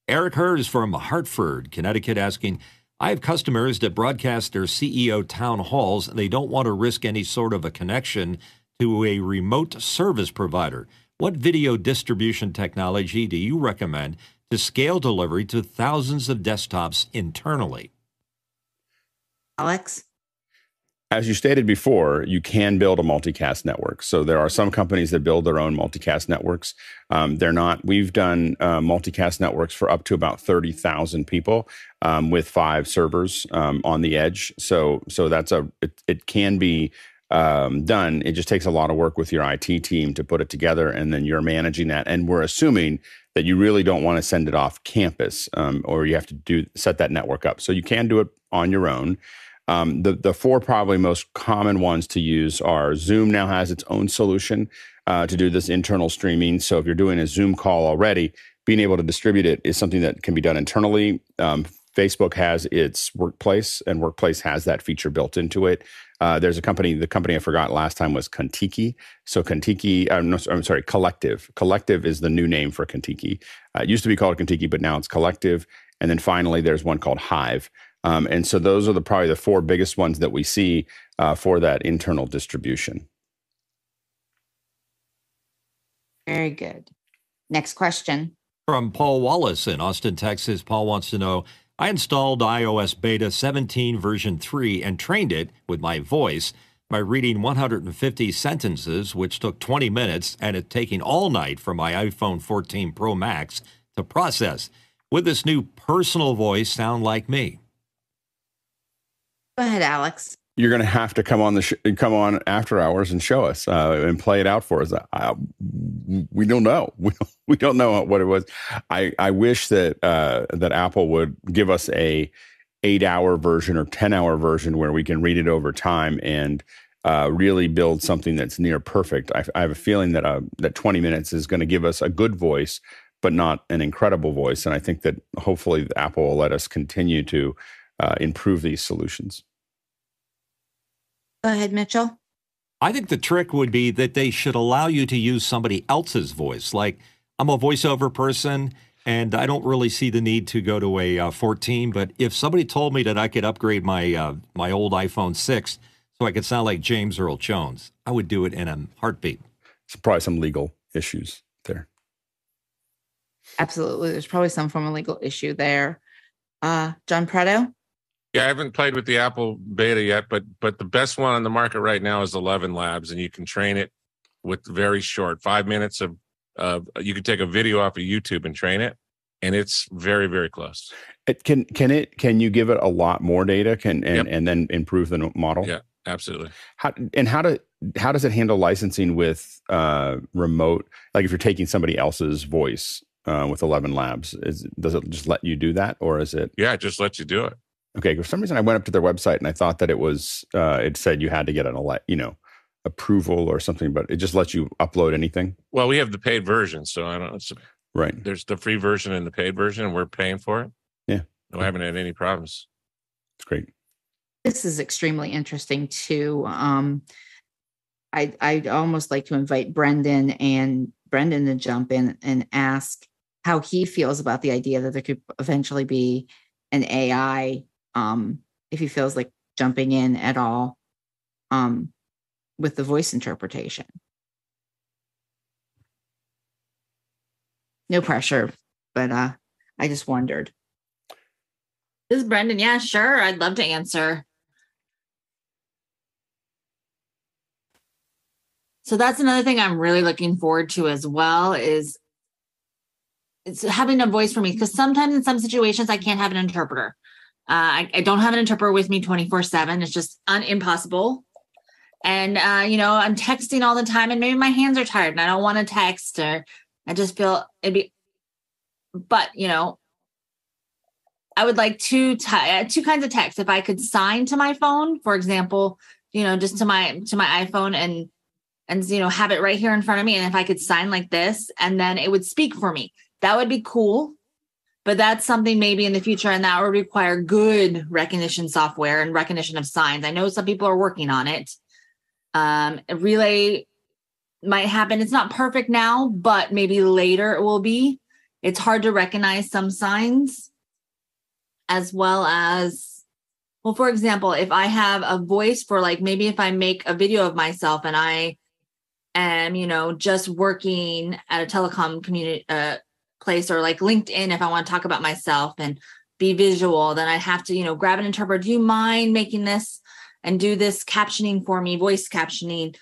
Eric Hers from Hartford, Connecticut asking, I have customers that broadcast their CEO town halls and they don't want to risk any sort of a connection to a remote service provider. What video distribution technology do you recommend to scale delivery to thousands of desktops internally? Alex? As you stated before, you can build a multicast network. So there are some companies that build their own multicast networks. Um, they're not. We've done uh, multicast networks for up to about thirty thousand people um, with five servers um, on the edge. So so that's a it, it can be um, done. It just takes a lot of work with your IT team to put it together, and then you're managing that. And we're assuming that you really don't want to send it off campus, um, or you have to do set that network up. So you can do it on your own. Um, the the four probably most common ones to use are Zoom now has its own solution uh, to do this internal streaming. So if you're doing a Zoom call already, being able to distribute it is something that can be done internally. Um, Facebook has its Workplace, and Workplace has that feature built into it. Uh, there's a company, the company I forgot last time was Kontiki. So Kontiki, I'm, no, I'm sorry, Kollective. Kollective is the new name for Kontiki. Uh, it used to be called Contiki, but now it's Kollective. And then finally, there's one called Hive. Um, and so those are the probably the four biggest ones that we see uh, for that internal distribution. Very good. Next question. From Paul Wallace in Austin, Texas. Paul wants to know I installed iOS Beta 17 version 3 and trained it with my voice by reading 150 sentences, which took 20 minutes and it taking all night for my iPhone 14 Pro Max to process. Would this new personal voice sound like me? Go ahead, Alex. You're going to have to come on the sh- come on after hours and show us uh, and play it out for us. I, we don't know. <laughs> We don't, know what it was. I, I wish that uh, that Apple would give us a eight hour version or ten hour version where we can read it over time and uh, really build something that's near perfect. I, I have a feeling that uh, that 20 minutes is going to give us a good voice, but not an incredible voice. And I think that hopefully Apple will let us continue to uh, improve these solutions. Go ahead, Mitchell. I think the trick would be that they should allow you to use somebody else's voice. Like, I'm a voiceover person and I don't really see the need to go to a uh, 14. But if somebody told me that I could upgrade my uh, my old iPhone 6 so I could sound like James Earl Jones, I would do it in a heartbeat. It's probably some legal issues there. Absolutely. There's probably some form of legal issue there. Uh, John Preto? Yeah, I haven't played with the Apple beta yet, but but the best one on the market right now is Eleven Labs, and you can train it with very short five minutes of. Uh, you can take a video off of YouTube and train it, and it's very very close. It can can it can you give it a lot more data? Can and Yep. and then improve the model? Yeah, absolutely. How and how do how does it handle licensing with uh, remote? Like if you're taking somebody else's voice uh, with Eleven Labs, is does it just let you do that, or is it Yeah, it just lets you do it. Okay? For some reason, I went up to their website and I thought that it was uh, it said you had to get an ele- you know approval or something, but it just lets you upload anything, Well, we have the paid version, so I don't. It's, right? there's the free version and the paid version, and we're paying for it. Yeah. no, I haven't had any problems. It's great. This is extremely interesting too. Um, I I'd almost like to invite Brendan and Brendan to jump in and ask how he feels about the idea that there could eventually be an AI. Um, if he feels like jumping in at all, um, with the voice interpretation. No pressure, but uh, I just wondered. This is Brendan. Yeah, sure. I'd love to answer. So that's another thing I'm really looking forward to as well is it's having a voice for me because sometimes in some situations I can't have an interpreter. Uh, I, I don't have an interpreter with me 24 7. It's just un- impossible. And, uh, you know, I'm texting all the time and maybe my hands are tired and I don't want to text or I just feel it'd be, but, you know, I would like two uh, two kinds of text. If I could sign to my phone, for example, you know, just to my to my iPhone and and you know have it right here in front of me, and if I could sign like this, and then it would speak for me, that would be cool. But that's something maybe in the future, and that would require good recognition software and recognition of signs. I know some people are working on it. Um, relay might happen. It's not perfect now, but maybe later it will be. It's hard to recognize some signs as well as well for example if i have a voice for like maybe if i make a video of myself and i am, you know, just working at a telecom community uh, place or like LinkedIn, if I want to talk about myself and be visual, then I'd have to, you know, grab an interpreter. Do you mind making this and do this captioning for me, voice captioning?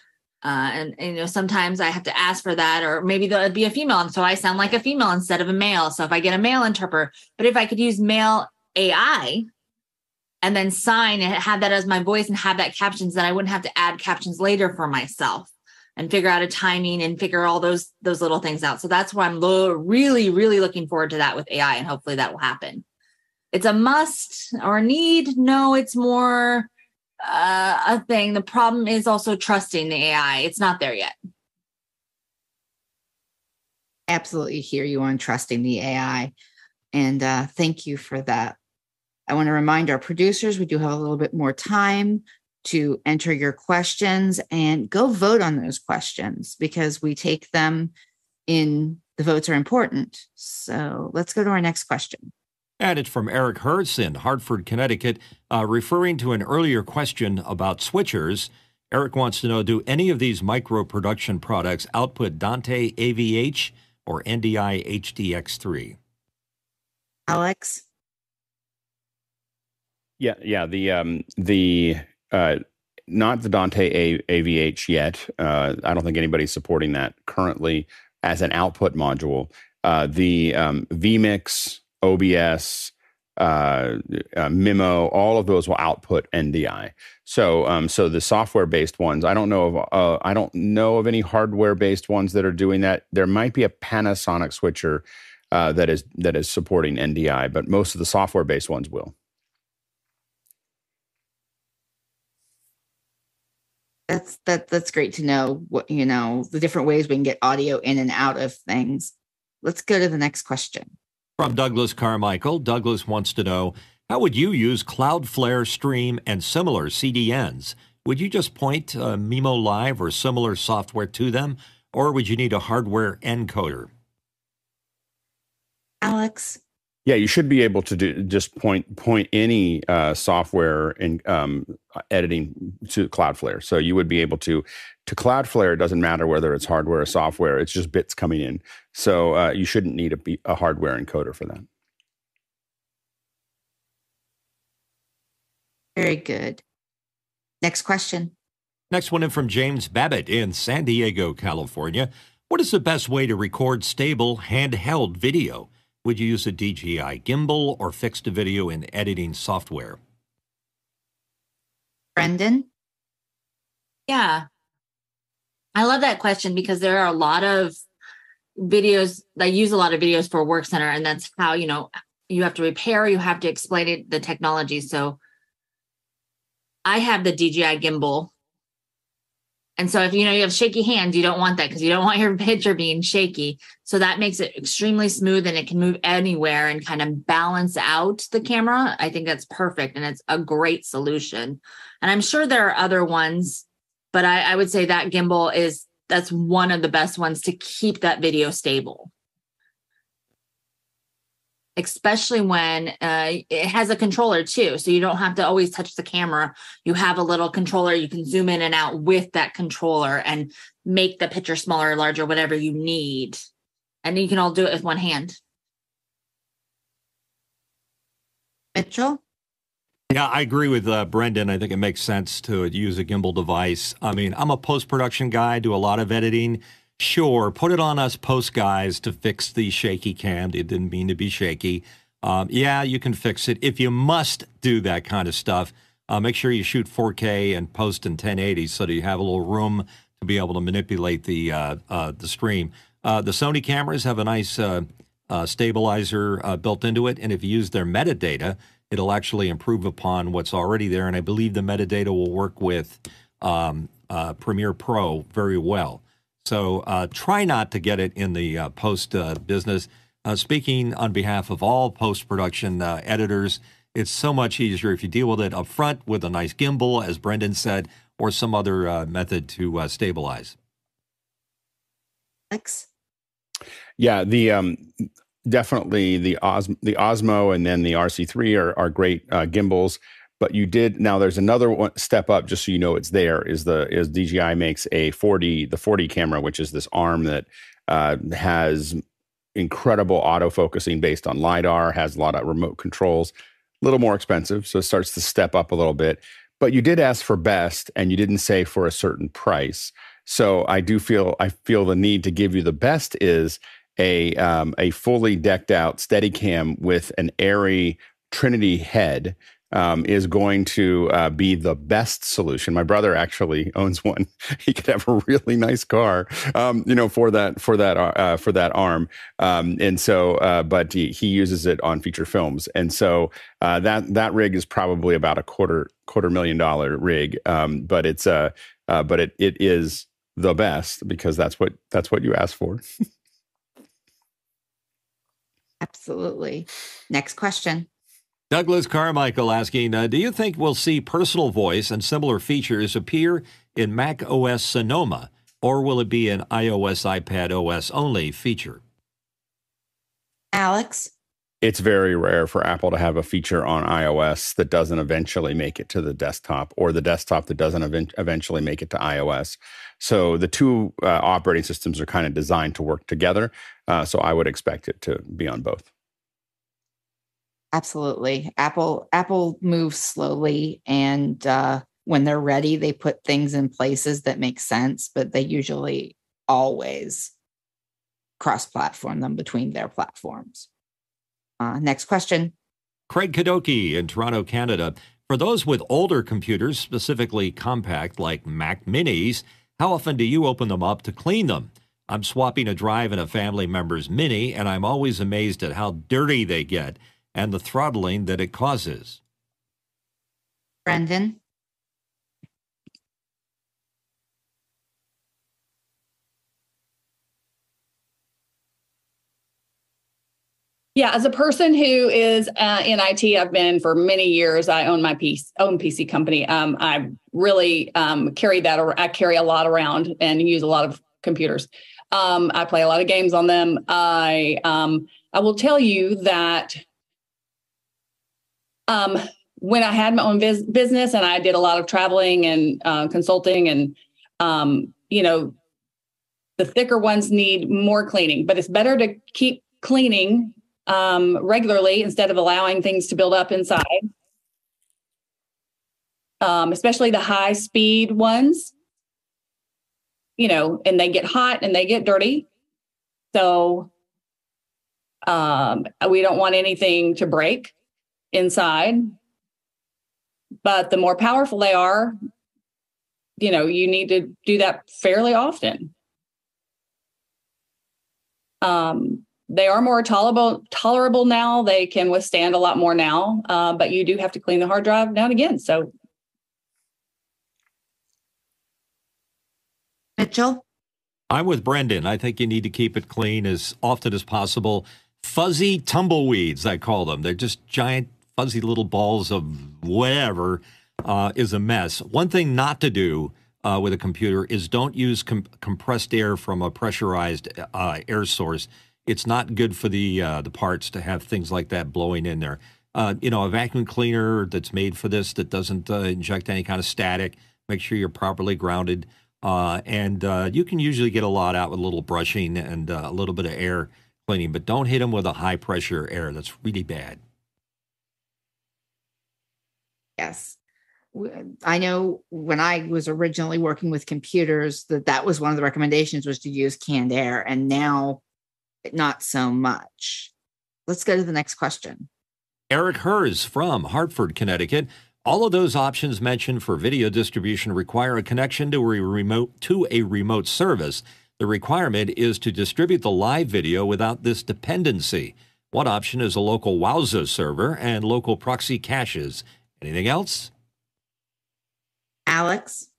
Uh, and, and, you know, sometimes I have to ask for that, or maybe there'll be a female, and so I sound like a female instead of a male. So if I get a male interpreter, but if I could use male AI and then sign and have that as my voice and have that captions, then I wouldn't have to add captions later for myself and figure out a timing and figure all those those little things out. So that's why I'm lo- really, really looking forward to that with AI, and hopefully that will happen. It's a must or need. No, it's more uh, a thing. The problem is also trusting the AI. It's not there yet. Absolutely hear you on trusting the AI. And uh, thank you for that. I want to remind our producers we do have a little bit more time to enter your questions and go vote on those questions because we take them in the votes are important. So let's go to our next question. And it's from Eric Hertz in Hartford, Connecticut, uh, referring to an earlier question about switchers. Eric wants to know Do any of these micro production products output Dante AVH or NDI HX3? Alex? Yeah, yeah. The um, the uh, not the Dante A- AVH yet. Uh, I don't think anybody's supporting that currently as an output module. Uh, the um, vMix, OBS, uh, uh, Mimo, all of those will output NDI. So, um, so the software-based ones, I don't know of, uh, I don't know of any hardware-based ones that are doing that. There might be a Panasonic switcher uh, that is that is supporting NDI, but most of the software-based ones will. That's that that's great to know what you know the different ways we can get audio in and out of things. Let's go to the next question. From douglas carmichael douglas wants to know how would you use cloudflare stream and similar cdns would you just point uh, mimo live or similar software to them or would you need a hardware encoder? Alex yeah, you should be able to do just point point any uh, software in um, editing to Cloudflare. So you would be able to to Cloudflare. It doesn't matter whether it's hardware or software; it's just bits coming in. So uh, you shouldn't need a, a hardware encoder for that. Very good. Next question. Next one in from James Babbitt in San Diego, California. What is the best way to record stable handheld video? Would you use a DJI gimbal or fixed video in editing software? Brendan? Yeah. I love that question because there are a lot of videos that use a lot of videos for work center and that's how, you know, you have to repair, you have to explain it the technology. So I have the DJI gimbal and so if you know you have shaky hands, you don't want that because you don't <laughs> want your picture being shaky. So that makes it extremely smooth and it can move anywhere and kind of balance out the camera. I think that's perfect and it's a great solution. And I'm sure there are other ones, but I, I would say that gimbal is that's one of the best ones to keep that video stable especially when uh, it has a controller too. So you don't have to always touch the camera. You have a little controller. You can zoom in and out with that controller and make the picture smaller or larger, whatever you need. And you can all do it with one hand. Mitchell? Yeah, I agree with uh, Brendan. I think it makes sense to use a gimbal device. I mean, I'm a post production guy, do a lot of editing Sure, put it on us post guys to fix the shaky cam. It didn't mean to be shaky. Um, yeah, you can fix it. If you must do that kind of stuff, uh, make sure you shoot 4K and post in 1080 so that you have a little room to be able to manipulate the uh, uh, the stream. Uh, the Sony cameras have a nice uh, uh, stabilizer built into it, and if you use their metadata, it'll actually improve upon what's already there. And I believe the metadata will work with um, Premiere Pro very well. So uh, try not to get it in the uh, post uh, business. Uh, speaking on behalf of all post production uh, editors, it's so much easier if you deal with it up front with a nice gimbal, as Brendan said, or some other uh, method to stabilize. Thanks. Yeah, the um, definitely the Os- the Osmo and then the RS3 are, are great gimbals but you did now there's another one step up just so you know it's there is the is dji makes a 4d the 4d camera which is this arm that uh, has incredible autofocusing based on lidar has a lot of remote controls a little more expensive so it starts to step up a little bit. But you did ask for best and you didn't say for a certain price. So i do feel i feel the need to give you the best is a um, a fully decked out steadicam with an ARRI Trinity head um, is going to uh, be the best solution. My brother actually <laughs> owns one. he could have a really nice car, um, you know, for that for that uh, for that arm. Um, and so, uh, but he, he, uses it on feature films, and so uh, that that rig is probably about a quarter quarter million dollar rig. Um, but it's uh, uh, but it it is the best because that's what that's what you asked for. <laughs> Absolutely. Next question. Douglas Carmichael asking, uh, do you think we'll see personal voice and similar features appear in Mac OS Sonoma, or will it be an iOS iPad OS only feature? Alex? It's very rare for Apple to have a feature on iOS that doesn't eventually make it to the desktop or the desktop that doesn't event- eventually make it to iOS. So the two uh, operating systems are kind of designed to work together. Uh, so I would expect it to be on both. Absolutely. Apple Apple moves slowly and uh, when they're ready they put things in places that make sense, but they usually always cross-platform them between their platforms. Uh, next question. Craig Kadoki in Toronto, Canada. For those with older computers, specifically compact like Mac Minis, how often do you open them up to clean them? I'm swapping a drive in a family member's Mini, and I'm always amazed at how dirty they get and the throttling that it causes. Brendan? Yeah, as a person who is uh, in IT, I've been for many years. I own my piece, own PC company. Um, I really um, carry that. I carry a lot around and use a lot of computers. Um, I play a lot of games on them. I um, I will tell you that um, when I had my own vis- business and I did a lot of traveling and uh, consulting, and um, you know, the thicker ones need more cleaning, but it's better to keep cleaning um, regularly instead of allowing things to build up inside. Um, especially the high speed ones, you know, and they get hot and they get dirty. So um, we don't want anything to break inside. But the more powerful they are, you know, you need to do that fairly often. Um, they are more tolerable tolerable now. They can withstand a lot more now, uh, but you do have to clean the hard drive now and again. So, Mitchell, I'm with Brendan. I think you need to keep it clean as often as possible. Fuzzy tumbleweeds, I call them. They're just giant fuzzy little balls of whatever uh, is a mess. One thing not to do uh, with a computer is don't use com- compressed air from a pressurized uh, air source. It's not good for the uh, the parts to have things like that blowing in there. Uh, you know, a vacuum cleaner that's made for this that doesn't uh, inject any kind of static. Make sure you're properly grounded, and you can usually get a lot out with a little brushing and a little bit of air cleaning. But don't hit them with a high pressure air. That's really bad. Yes. I know when I was originally working with computers that that was one of the recommendations was to use canned air and now not so much. Let's go to the next question. Eric Hers from Hartford, Connecticut. All of those options mentioned for video distribution require a connection to a remote to a remote service. The requirement is to distribute the live video without this dependency. One option is a local Wowza server and local proxy caches. Anything else? Alex?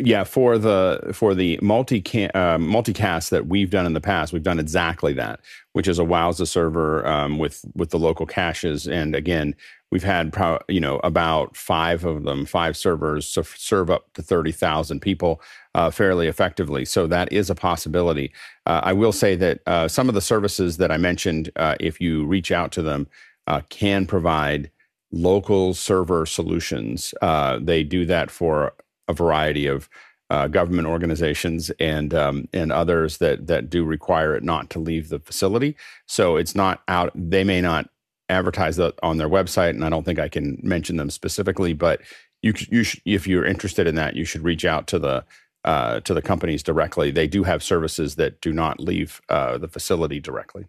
Yeah, for the for the multi uh, multicast that we've done in the past, we've done exactly that, which is a Wowza server um, with with the local caches. And again, we've had pro- you know about five of them, five servers, so serve up to thirty thousand people uh, fairly effectively. So that is a possibility. Uh, I will say that uh, some of the services that I mentioned, uh, if you reach out to them, uh, can provide local server solutions. Uh, they do that for a variety of uh, government organizations and um, and others that that do require it not to leave the facility. So it's not out. They may not advertise that on their website, and I don't think I can mention them specifically. But you you sh- if you're interested in that, you should reach out to the uh, to the companies directly. They do have services that do not leave uh, the facility directly.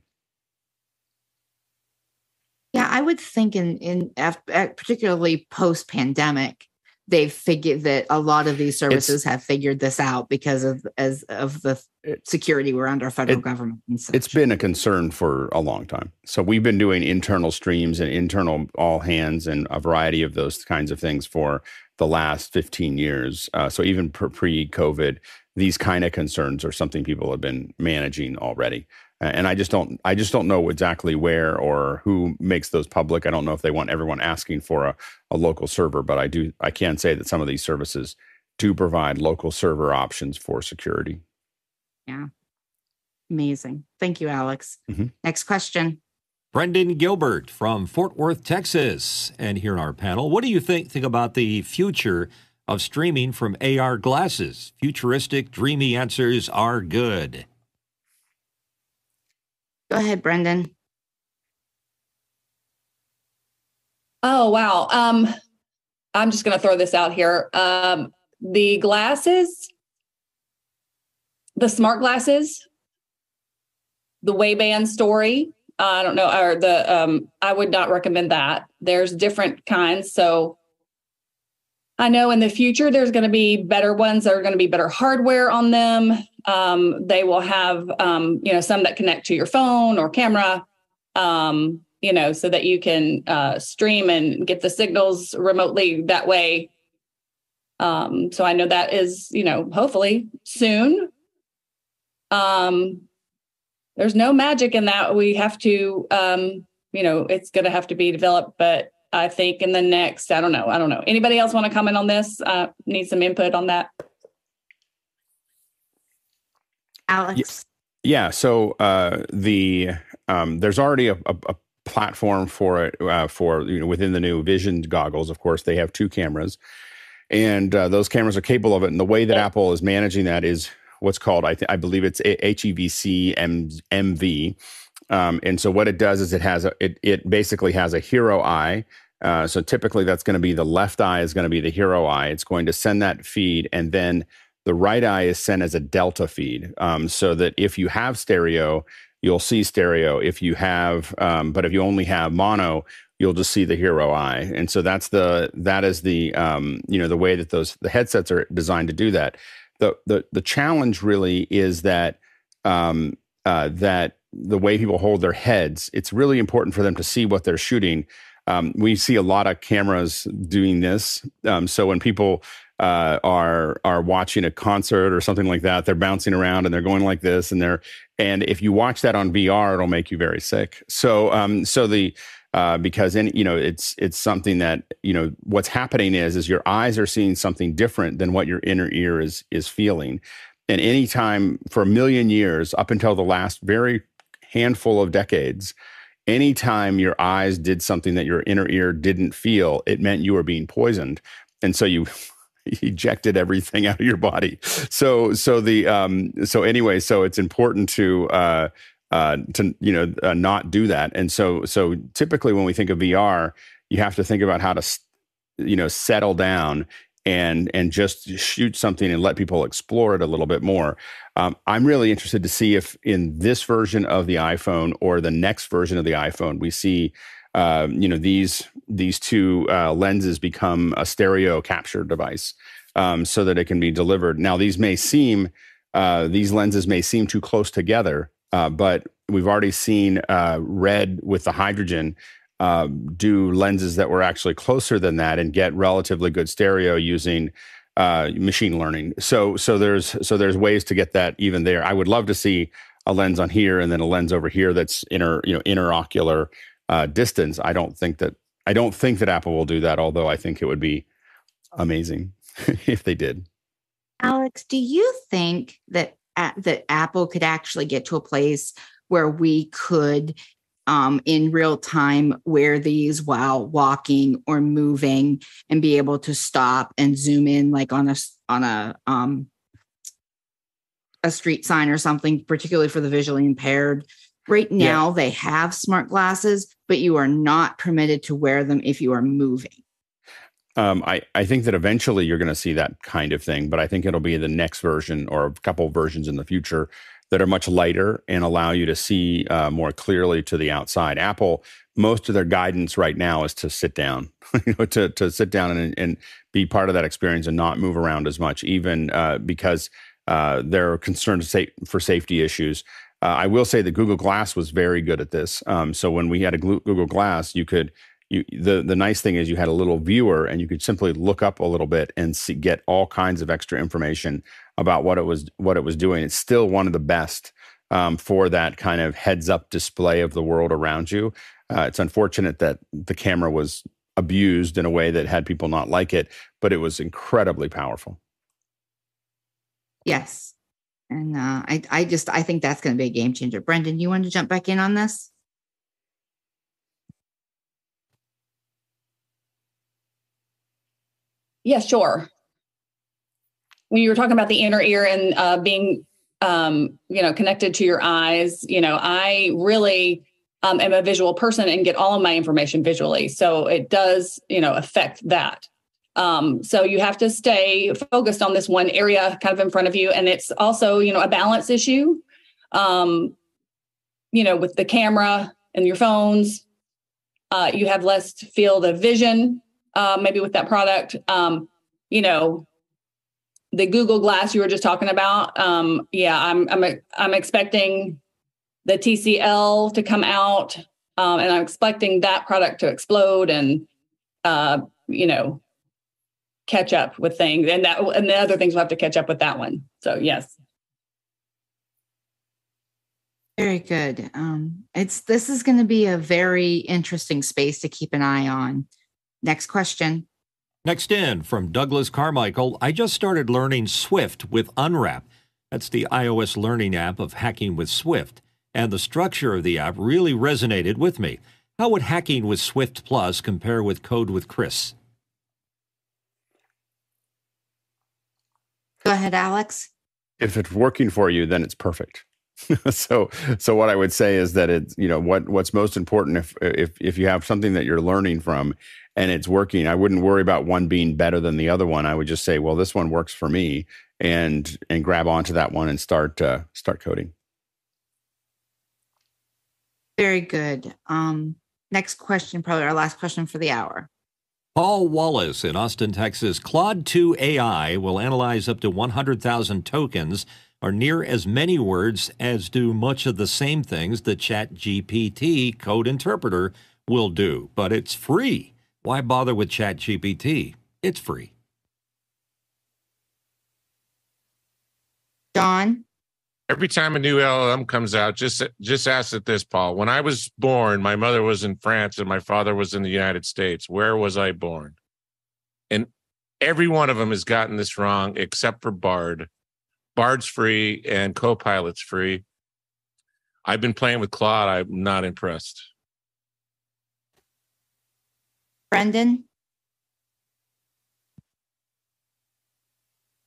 Yeah, I would think in in particularly post pandemic, they've figured that a lot of these services it's, have figured this out because of as of the security we're under federal it, government. It's been a concern for a long time. So we've been doing internal streams and internal all hands and a variety of those kinds of things for the last 15 years. Uh, so even pre COVID, these kind of concerns are something people have been managing already. And I just don't, I just don't know exactly where or who makes those public. I don't know if they want everyone asking for a, a local server, but I do, I can say that some of these services do provide local server options for security. Yeah. Amazing. Thank you, Alex. Mm-hmm. Next question. Brendan Gilbert from Fort Worth, Texas. And here in our panel, what do you think, think about the future of streaming from AR glasses? Futuristic, dreamy answers are good. Go ahead, Brendan. Oh, wow. Um, I'm just going to throw this out here. Um, the glasses, the smart glasses, the Ray-Ban story, I don't know, or the um, I would not recommend that. There's different kinds. So I know in the future there's going to be better ones. There are going to be better hardware on them. Um, they will have um, you know some that connect to your phone or camera. Um, you know, so that you can uh, stream and get the signals remotely that way. Um, so I know that is, you know, hopefully soon. Um, there's no magic in that. We have to, um, you know, it's going to have to be developed. But I think in the next, I don't know, I don't know. Anybody else want to comment on this? Uh, need some input on that? Alex. Yeah. So uh, the um, there's already a, a, a, platform for it uh, for you know within the new Vision goggles. Of course, they have two cameras, and uh, those cameras are capable of it. And the way that Apple is managing that is what's called, I, th- I believe it's HEVC M- MV. Um, and so what it does is it has a, it, it basically has a hero eye. Uh, so typically that's going to be the left eye is going to be the hero eye. It's going to send that feed and then the right eye is sent as a delta feed. Um, so that if you have stereo, you'll see stereo. If you have, um, but if you only have mono, you'll just see the hero eye. And so that's the, that is the, um, you know, the way that those, the headsets are designed to do that the the the challenge really is that um, uh, that the way people hold their heads, it's really important for them to see what they're shooting. Um, we see a lot of cameras doing this. Um, so when people uh, are are watching a concert or something like that, they're bouncing around and they're going like this, and they're and if you watch that on VR, it'll make you very sick. So um, so the uh, because any, you know it's it's something that you know what's happening is is your eyes are seeing something different than what your inner ear is is feeling and anytime for a million years up until the last very handful of decades anytime your eyes did something that your inner ear didn't feel it meant you were being poisoned and so you ejected everything out of your body so so the um so anyway so it's important to uh uh, to you know uh, not do that. And so so typically when we think of VR, you have to think about how to you know settle down and and just shoot something and let people explore it a little bit more. Um, I'm really interested to see if in this version of the iPhone or the next version of the iPhone we see. Uh, you know these these two uh, lenses become a stereo capture device, um, so that it can be delivered. Now these may seem uh, these lenses may seem too close together, uh, but we've already seen uh, red with the hydrogen uh, do lenses that were actually closer than that and get relatively good stereo using uh, machine learning. So so there's so there's ways to get that even there. I would love to see a lens on here and then a lens over here that's inner you know interocular uh, distance. I don't think that I don't think that Apple will do that. Although I think it would be amazing <laughs> if they did. Alex, do you think that that Apple could actually get to a place where we could um, in real time wear these while walking or moving and be able to stop and zoom in like on a on a um, a street sign or something, particularly for the visually impaired. Right now, yeah. they have smart glasses, but you are not permitted to wear them if you are moving. Um, I, I think that eventually you're going to see that kind of thing, but I think it'll be the next version or a couple versions in the future that are much lighter and allow you to see uh, more clearly to the outside. Apple, most of their guidance right now is to sit down, <laughs> you know, to to sit down and, and be part of that experience and not move around as much, even uh, because uh, they're concerned for safety issues. Uh, I will say that Google Glass was very good at this. Um, so when we had a Google Glass, you could you, the the nice thing is you had a little viewer and you could simply look up a little bit and see, get all kinds of extra information about what it was what it was doing. It's still one of the best um, for that kind of heads up display of the world around you. Uh, it's unfortunate that the camera was abused in a way that had people not like it, but it was incredibly powerful. Yes. And uh, I, I just, I think that's going to be a game changer. Brendan, you want to jump back in on this? Yeah, sure. When you were talking about the inner ear and uh, being, um, you know, connected to your eyes, you know, I really um, am a visual person and get all of my information visually. So it does, you know, affect that. Um, so you have to stay focused on this one area kind of in front of you. And it's also, you know, a balance issue, um, you know, with the camera and your phones. Uh, you have less field of vision, uh, maybe with that product. Um, you know, the Google Glass you were just talking about. Um, yeah, I'm I'm I'm expecting the TCL to come out, um, and I'm expecting that product to explode and uh, you know catch up with things and that and the other things will have to catch up with that one. So yes. Very good. Um it's this is going to be a very interesting space to keep an eye on. Next question. Next in from douglas carmichael. I just started learning swift with unwrap. That's the ios learning app of hacking with swift and the structure of the app really resonated with me. How would hacking with swift plus compare with code with chris Go ahead, Alex. If it's working for you, then it's perfect. <laughs> so so what I would say is that it's you know what what's most important if if if you have something that you're learning from and it's working, I wouldn't worry about one being better than the other one. I would just say, well, this one works for me, and and grab onto that one and start uh, start coding. Very good. Um, next question, probably our last question for the hour. Paul Wallace in Austin, Texas. Claude 2 AI will analyze up to 100,000 tokens, or near as many words as do much of the same things the ChatGPT code interpreter will do. But it's free. Why bother with ChatGPT? It's free. Don? Every time a new LLM comes out, just just ask it this, Paul. When I was born, my mother was in France and my father was in the United States. Where was I born? And every one of them has gotten this wrong, except for Bard. Bard's free and Copilot's free. I've been playing with Claude. I'm not impressed. Brendan?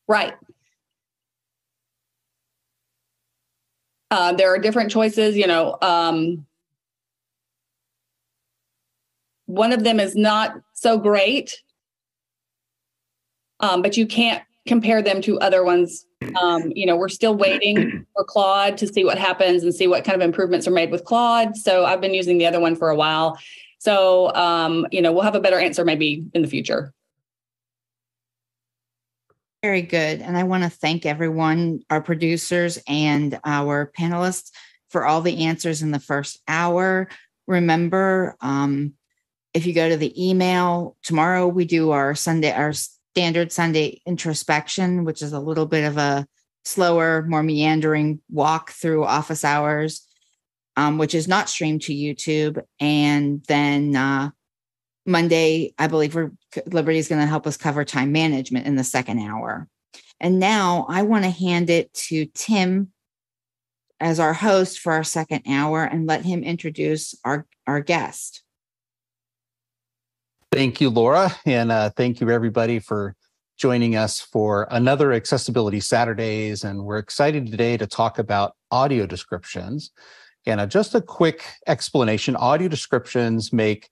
Right. Uh, there are different choices, you know. Um, one of them is not so great, um, but you can't compare them to other ones. Um, you know, we're still waiting <clears throat> for Claude to see what happens and see what kind of improvements are made with Claude. So I've been using the other one for a while. So, um, you know, we'll have a better answer maybe in the future. Very good. And I want to thank everyone, our producers and our panelists, for all the answers in the first hour. Remember, um, if you go to the email, tomorrow we do our Sunday, our standard Sunday introspection, which is a little bit of a slower, more meandering walk through office hours, um, which is not streamed to YouTube. And then uh, Monday, I believe Liberty is going to help us cover time management in the second hour. And now I want to hand it to Tim as our host for our second hour and let him introduce our, our guest. Thank you, Laura. And uh, thank you, everybody, for joining us for another Accessibility Saturdays. And we're excited today to talk about audio descriptions. And uh, just a quick explanation audio descriptions make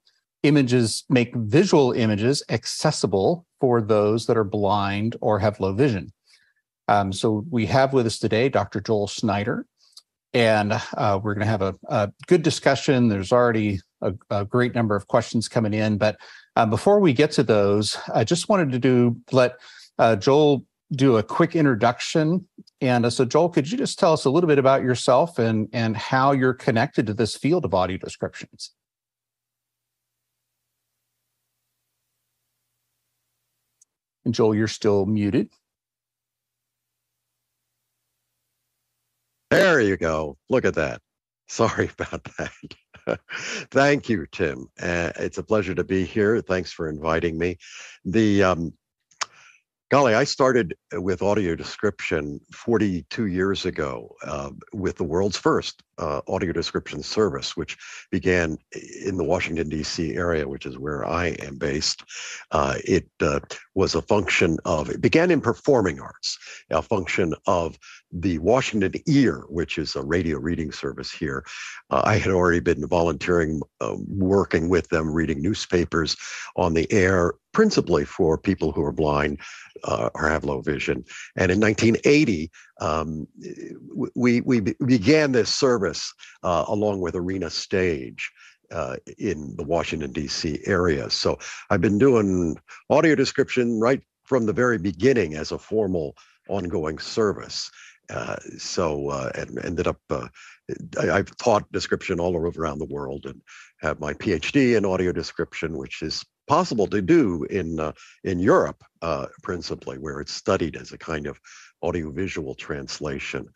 images, make visual images accessible for those that are blind or have low vision. Um, so we have with us today Dr. Joel Snyder, and uh, we're going to have a, a, good discussion. There's already a, a, great number of questions coming in, but uh, before we get to those, I just wanted to do let uh, Joel do a quick introduction. And uh, so, Joel, could you just tell us a little bit about yourself and and how you're connected to this field of audio descriptions? And Joel, you're still muted. There you go. Look at that. Sorry <laughs> about that. <laughs> Thank you, Tim. Uh, it's a pleasure to be here. Thanks for inviting me. The um, golly, I started with audio description 42 years ago uh, with the world's first uh, audio description service, which began in the Washington, D.C. area, which is where I am based. Uh, it uh, was a function of, it began in performing arts, a function of the Washington Ear, which is a radio reading service here. Uh, I had already been volunteering, uh, working with them, reading newspapers on the air, principally for people who are blind uh, or have low vision. And in 1980, um, we, we began this service uh, along with Arena Stage. Uh, in the Washington, D.C. area. So I've been doing audio description right from the very beginning as a formal ongoing service. Uh, so uh, and ended up uh, I, have taught description all over around the world and have my PhD in audio description, which is possible to do in uh, in Europe uh, principally, where it's studied as a kind of audiovisual translation,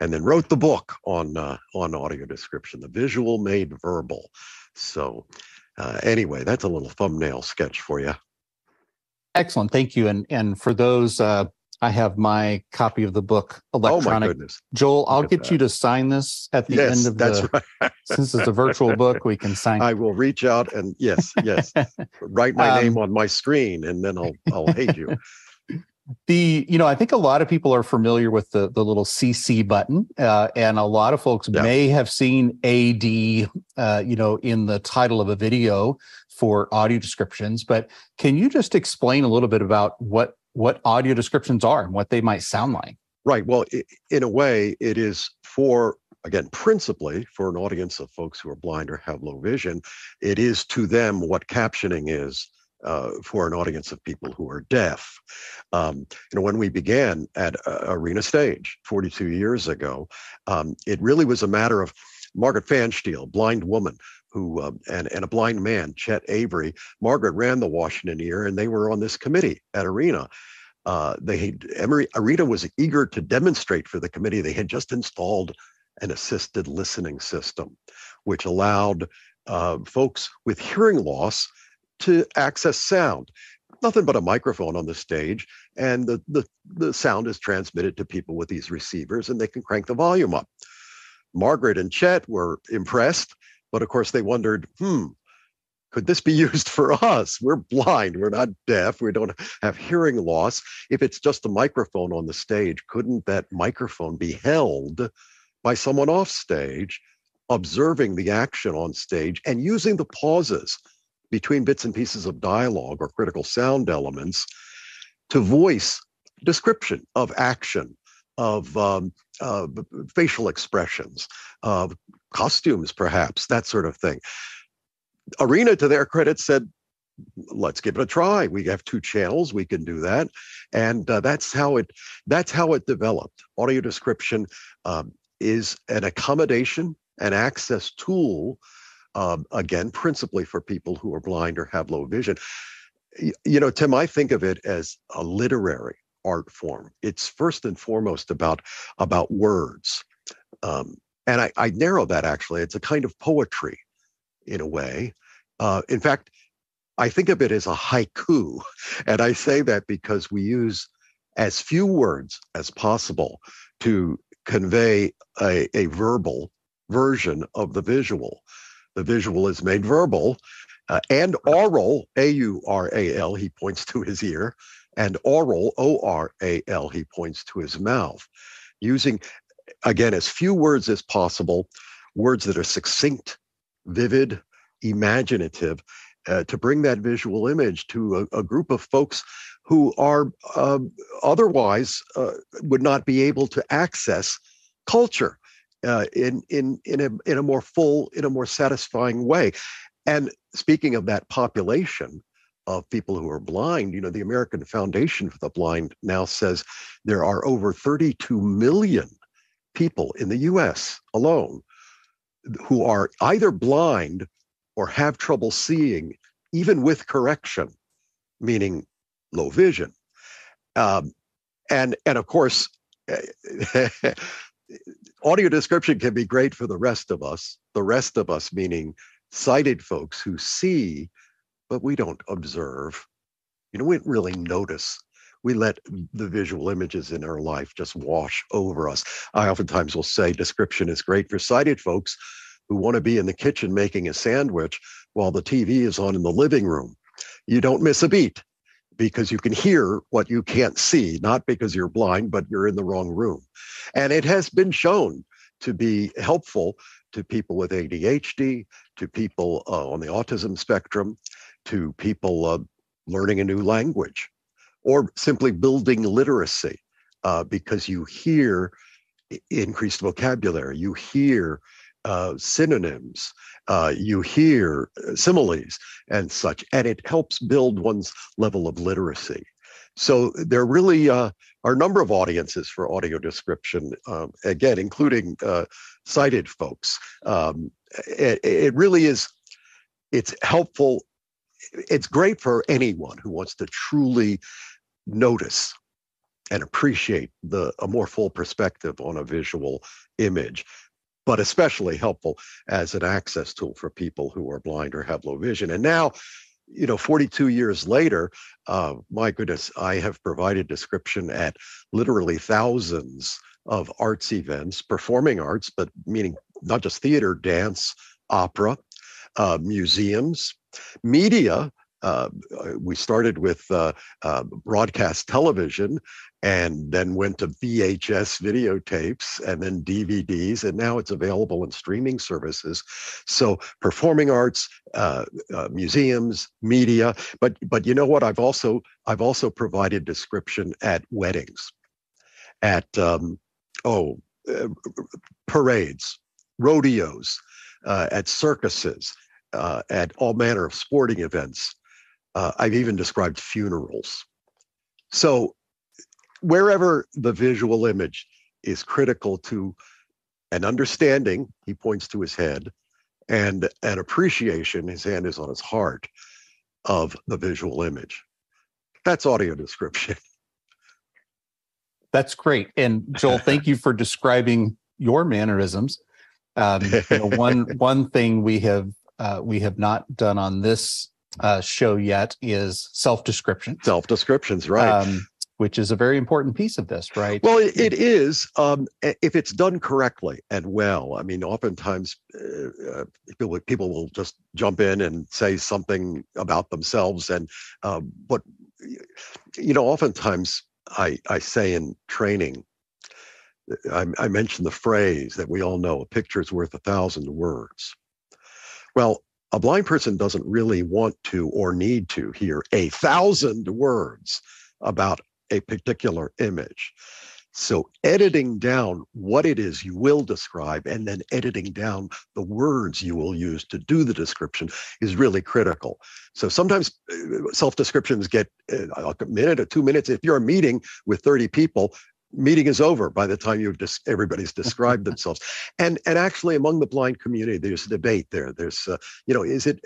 and then wrote the book on on audio description, the visual made verbal. So anyway, that's a little thumbnail sketch for you. Excellent, thank you. And and for those I have my copy of the book electronic. Oh my goodness. Joel, I'll get that. you to sign this at the yes, end of that's the right. <laughs> since it's a virtual book, we can sign I will reach out and yes, yes. <laughs> write my um, name on my screen and then I'll I'll hate you. <laughs> The you know I think a lot of people are familiar with the the little CC button, uh, and a lot of folks yeah. may have seen AD, uh, you know, in the title of a video for audio descriptions. But can you just explain a little bit about what what audio descriptions are and what they might sound like. Right. Well, in a way, it is for, again, principally for an audience of folks who are blind or have low vision. It is to them what captioning is uh, for an audience of people who are deaf. Um, you know, when we began at uh, Arena Stage 42 years ago, um, it really was a matter of Margaret Pfanstiehl, blind woman, who uh, and, and a blind man, Chet Avery. Margaret ran the Washington Ear, and they were on this committee at Arena. Uh, they Emory, Arena was eager to demonstrate for the committee. They had just installed an assisted listening system, which allowed uh, folks with hearing loss to access sound. Nothing but a microphone on the stage, and the, the, the sound is transmitted to people with these receivers, and they can crank the volume up. Margaret and Chet were impressed but of course, they wondered, hmm, could this be <laughs> used for us? We're blind. We're not deaf. We don't have hearing loss. If it's just a microphone on the stage, couldn't that microphone be held by someone off stage, observing the action on stage and using the pauses between bits and pieces of dialogue or critical sound elements to voice description of action, of um, uh, facial expressions, of costumes, perhaps, that sort of thing. Arena, to their credit, said, let's give it a try. We have two channels, we can do that. And uh, that's how it that's how it developed. Audio description um, is an accommodation, an access tool, um, again, principally for people who are blind or have low vision. You know, Tim, I think of it as a literary art form. It's first and foremost about about words. Um, and I, I narrow that actually. It's a kind of poetry in a way. Uh, in fact, I think of it as a haiku. <laughs> And I say that because we use as few words as possible to convey a, a verbal version of the visual. The visual is made verbal uh, and aural, A U R A L, he points to his ear, and oral, O R A L, he points to his mouth, using, again, as few words as possible, words that are succinct, vivid, imaginative, uh, to bring that visual image to a, a group of folks who are uh, otherwise uh, would not be able to access culture uh, in in in a in a more full, in a more satisfying way. And speaking of that population of people who are blind, you know, the American Foundation for the Blind now says there are over 32 million people in the U.S. alone who are either blind or have trouble seeing, even with correction, meaning low vision. Um, and and of course, <laughs> audio description can be great for the rest of us. The rest of us, meaning sighted folks who see, but we don't observe. You know, we don't really notice. We let the visual images in our life just wash over us. I oftentimes will say description is great for sighted folks who want to be in the kitchen making a sandwich while the TV is on in the living room. You don't miss a beat because you can hear what you can't see, not because you're blind, but you're in the wrong room. And it has been shown to be helpful to people with ADHD, to people uh, on the autism spectrum, to people uh, learning a new language, or simply building literacy uh, because you hear increased vocabulary, you hear uh, synonyms, uh, you hear uh, similes and such, and it helps build one's level of literacy. So there really uh, are a number of audiences for audio description, um, again, including uh, sighted folks. Um, it, it really is, it's helpful. It's great for anyone who wants to truly notice and appreciate the a more full perspective on a visual image but especially helpful as an access tool for people who are blind or have low vision. And now you know 42 years later uh, my goodness i have provided description at literally thousands of arts events performing arts but meaning not just theater dance opera uh, museums media uh, we started with uh, uh, broadcast television and then went to VHS videotapes and then DVDs, and now it's available in streaming services. So performing arts, uh, uh, museums, media, but but you know what? I've also I've also provided description at weddings, at um, oh uh, parades, rodeos, uh, at circuses, uh, at all manner of sporting events. Uh, I've even described funerals. So wherever the visual image is critical to an understanding, he points to his head, and an appreciation, his hand is on his heart, of the visual image. That's audio description. <laughs> That's great. And Joel, <laughs> thank you for describing your mannerisms. Um, you know, one <laughs> one thing we have uh, we have not done on this uh, show yet is self description. Self descriptions, right? Um, which is a very important piece of this, right? Well, it, it is um, if it's done correctly and well. I mean, oftentimes uh, uh, people, people will just jump in and say something about themselves, and uh, but you know, oftentimes I I say in training, I, I mention the phrase that we all know: "A picture is worth a thousand words." Well, a blind person doesn't really want to or need to hear a thousand words about a particular image. So, editing down what it is you will describe and then editing down the words you will use to do the description is really critical. So, sometimes uh, self descriptions get uh, a minute or two minutes. If you're a meeting with 30 people, meeting is over by the time you've just everybody's <laughs> described themselves and and actually among the blind community there's a debate there there's uh, you know is it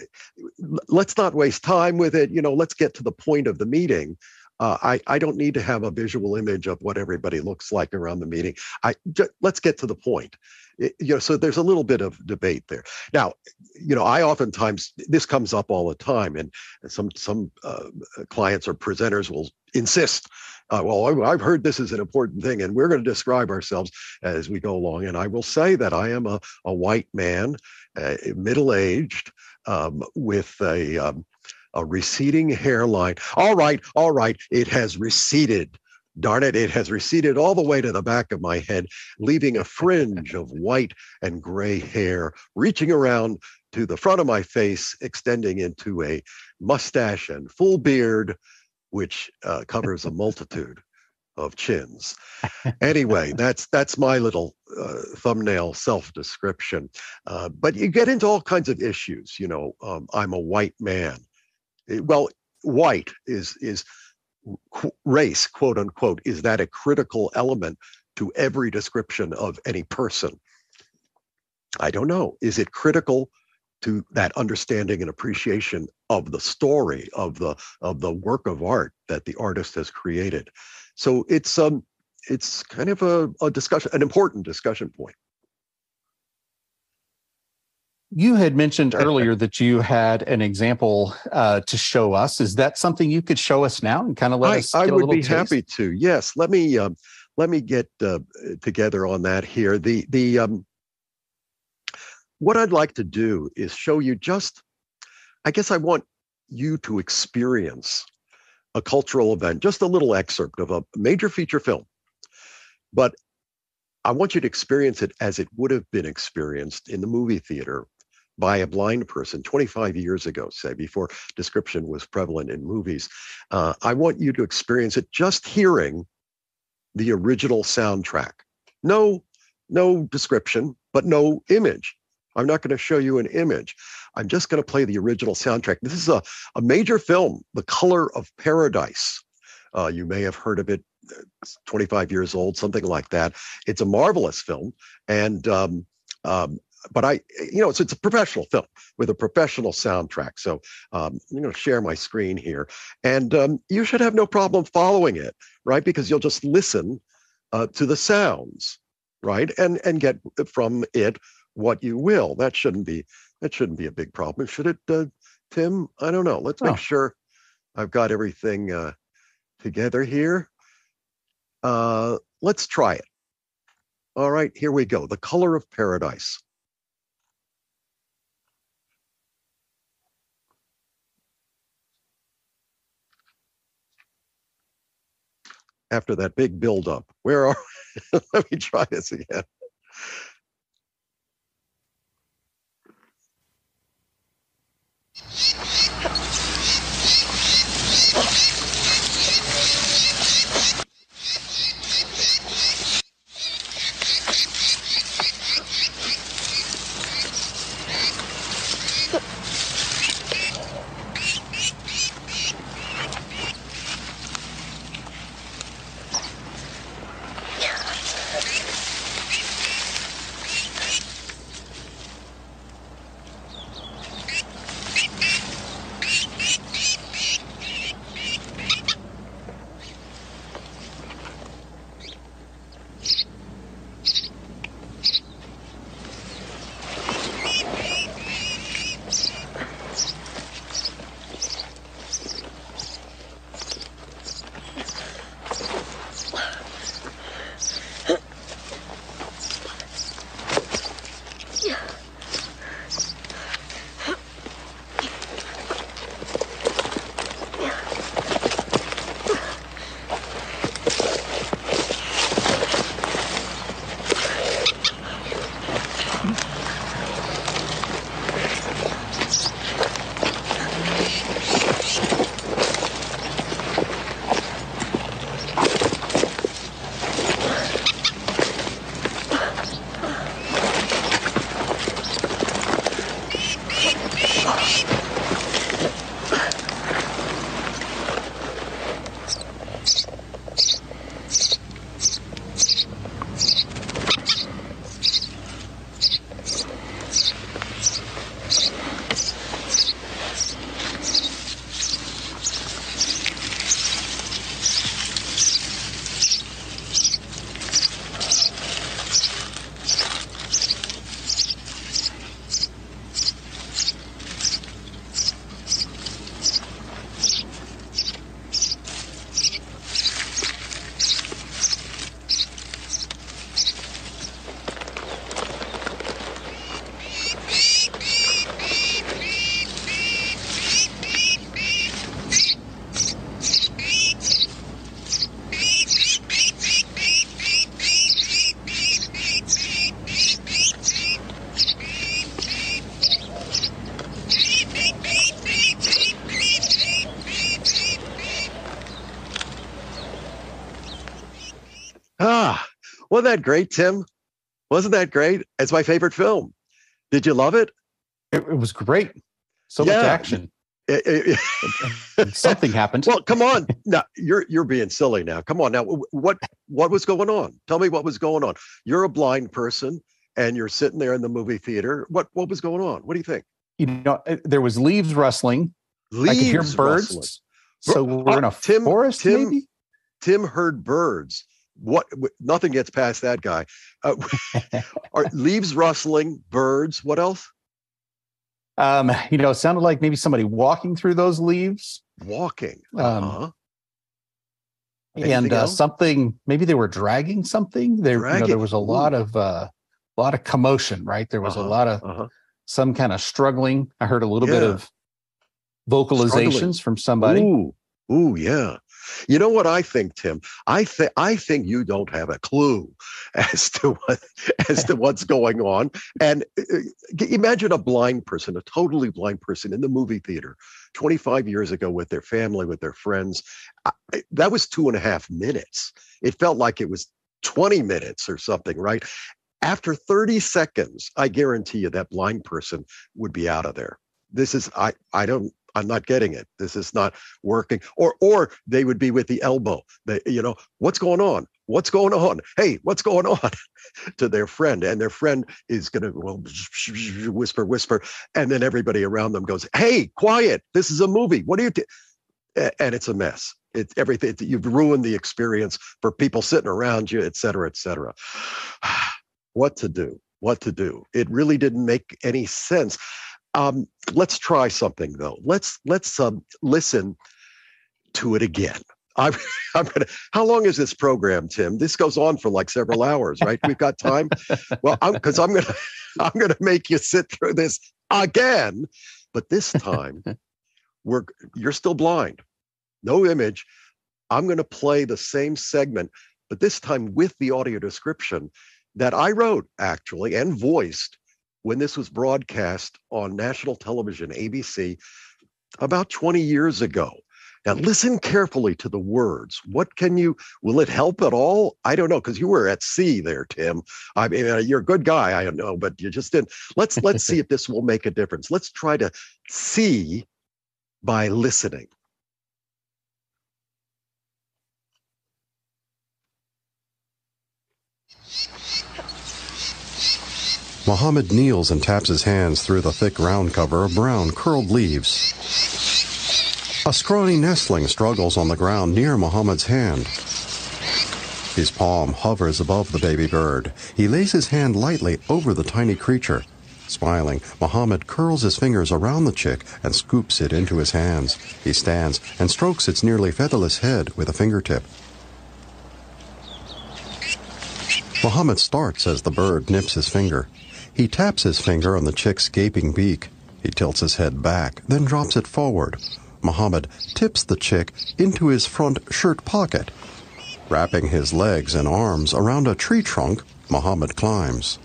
let's not waste time with it you know let's get to the point of the meeting uh, I, I don't need to have a visual image of what everybody looks like around the meeting. I just, let's get to the point. It, you know, so there's a little bit of debate there. Now, you know, I oftentimes this comes up all the time, and some some uh, clients or presenters will insist uh, well, I've heard this is an important thing, and we're going to describe ourselves as we go along. And I will say that I am a, a white man, uh, middle aged, um, with a, um, a receding hairline. All right, all right, it has receded. Darn it, it has receded all the way to the back of my head, leaving a fringe of white and gray hair reaching around to the front of my face, extending into a mustache and full beard, which uh, covers a multitude of chins. <laughs> Anyway, that's that's my little uh, thumbnail self-description. Uh, but you get into all kinds of issues. You know, um, I'm a white man. It, well, white is is qu- race, quote unquote. Is that a critical element to every description of any person? I don't know. Is it critical to that understanding and appreciation of the story of the of the work of art that the artist has created. So it's um it's kind of a, a discussion an important discussion point. You had mentioned <laughs> earlier that you had an example uh, to show us. Is that something you could show us now and kind of let I, us i would be taste? happy to yes. Let me um, let me get uh, together on that here. The the um, what I'd like to do is show you just, I guess I want you to experience a cultural event, just a little excerpt of a major feature film. But I want you to experience it as it would have been experienced in the movie theater by a blind person 25 years ago, say, before description was prevalent in movies. Uh, I want you to experience it just hearing the original soundtrack. No, no description, but no image. I'm not going to show you an image. I'm just going to play the original soundtrack. This is a, a major film, The Color of Paradise. Uh, you may have heard of it, it's 25 years old, something like that. It's a marvelous film. And, um, um, but I, you know, it's, it's a professional film with a professional soundtrack. So um, I'm going to share my screen here. And um, you should have no problem following it, right? Because you'll just listen uh, to the sounds, right? And, and get from it what you will. That shouldn't be that shouldn't be a big problem, should it, uh, Tim? I don't know. Let's make Oh. sure I've got everything uh, together here. Uh, let's try it. All right, here we go. The color of paradise. After that big buildup, where are? <laughs> Let me try this again. Great, Tim? Wasn't that great? It's my favorite film. Did you love it? It, it was great. So Yeah. much action. It- it- <laughs> Something happened. well, come on. Now you're you're being silly now. Come on now. What what was going on? Tell me what was going on. You're a blind person and you're sitting there in the movie theater. What what was going on? What do you think? you know, uh, there was leaves rustling. I could hear birds. rustling. So we're in a uh, Tim- forest, Tim- maybe. Tim heard birds. What? Nothing gets past that guy. Uh, <laughs> are leaves rustling? Birds? What else? Um, you know, it sounded like maybe somebody walking through those leaves, Walking. Um, Uh-huh. and uh, something. Maybe they were dragging something. There, you know, there was a ooh. lot of uh, a lot of commotion. Right, there was Uh-huh, a lot of Uh-huh. some kind of struggling. I heard a little bit of vocalizations from somebody. Ooh, ooh, yeah. You know what I think, Tim? I think I think you don't have a clue <laughs> as to what as to what's going on. And uh, uh, imagine a blind person, a totally blind person in the movie theater, 25 years ago with their family, with their friends. I, that was two and a half minutes. It felt like it was 20 minutes or something, right? After 30 seconds, I guarantee you that blind person would be out of there. This is I I don't I'm not getting it. This is not working. Or or they would be with the elbow. They, you know, what's going on? What's going on? Hey, what's going on? <laughs> to their friend. And their friend is gonna well <laughs> whisper, whisper. And then everybody around them goes, Hey, quiet. This is a movie. What do you do? And it's a mess. It's everything. You've ruined the experience for people sitting around you, et cetera, et cetera. <sighs> what to do? What to do? It really didn't make any sense. Um, let's try something though. Let's let's um, listen to it again. <laughs> I'm, I'm gonna. How long is this program, Tim? This goes on for like several hours, right? We've got time. Well, because I'm, gonna <laughs> I'm gonna make you sit through this again, but this time <laughs> we're you're still blind, no image. I'm gonna play the same segment, but this time with the audio description that I wrote actually and voiced when this was broadcast on national television, ABC, about 20 years ago. Now, listen carefully to the words. What can you, will it help at all? I don't know, because you were at sea there, Tim. I mean, uh, you're a good guy, I know, but you just didn't. Let's, let's see <laughs> if this will make a difference. Let's try to see by listening. Mohammed kneels and taps his hands through the thick ground cover of brown, curled leaves. A scrawny nestling struggles on the ground near Mohammed's hand. His palm hovers above the baby bird. He lays his hand lightly over the tiny creature. Smiling, Mohammed curls his fingers around the chick and scoops it into his hands. He stands and strokes its nearly featherless head with a fingertip. Mohammed starts as the bird nips his finger. He taps his finger on the chick's gaping beak. He tilts his head back, then drops it forward. Mohammed tips the chick into his front shirt pocket. Wrapping his legs and arms around a tree trunk, Mohammed climbs.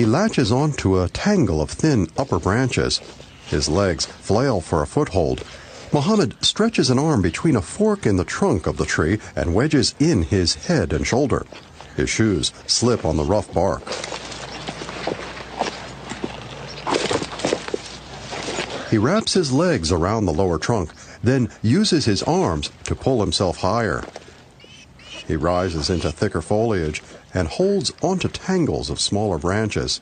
He latches onto a tangle of thin upper branches. His legs flail for a foothold. Mohammed stretches an arm between a fork in the trunk of the tree and wedges in his head and shoulder. His shoes slip on the rough bark. He wraps his legs around the lower trunk, then uses his arms to pull himself higher. He rises into thicker foliage and holds onto tangles of smaller branches.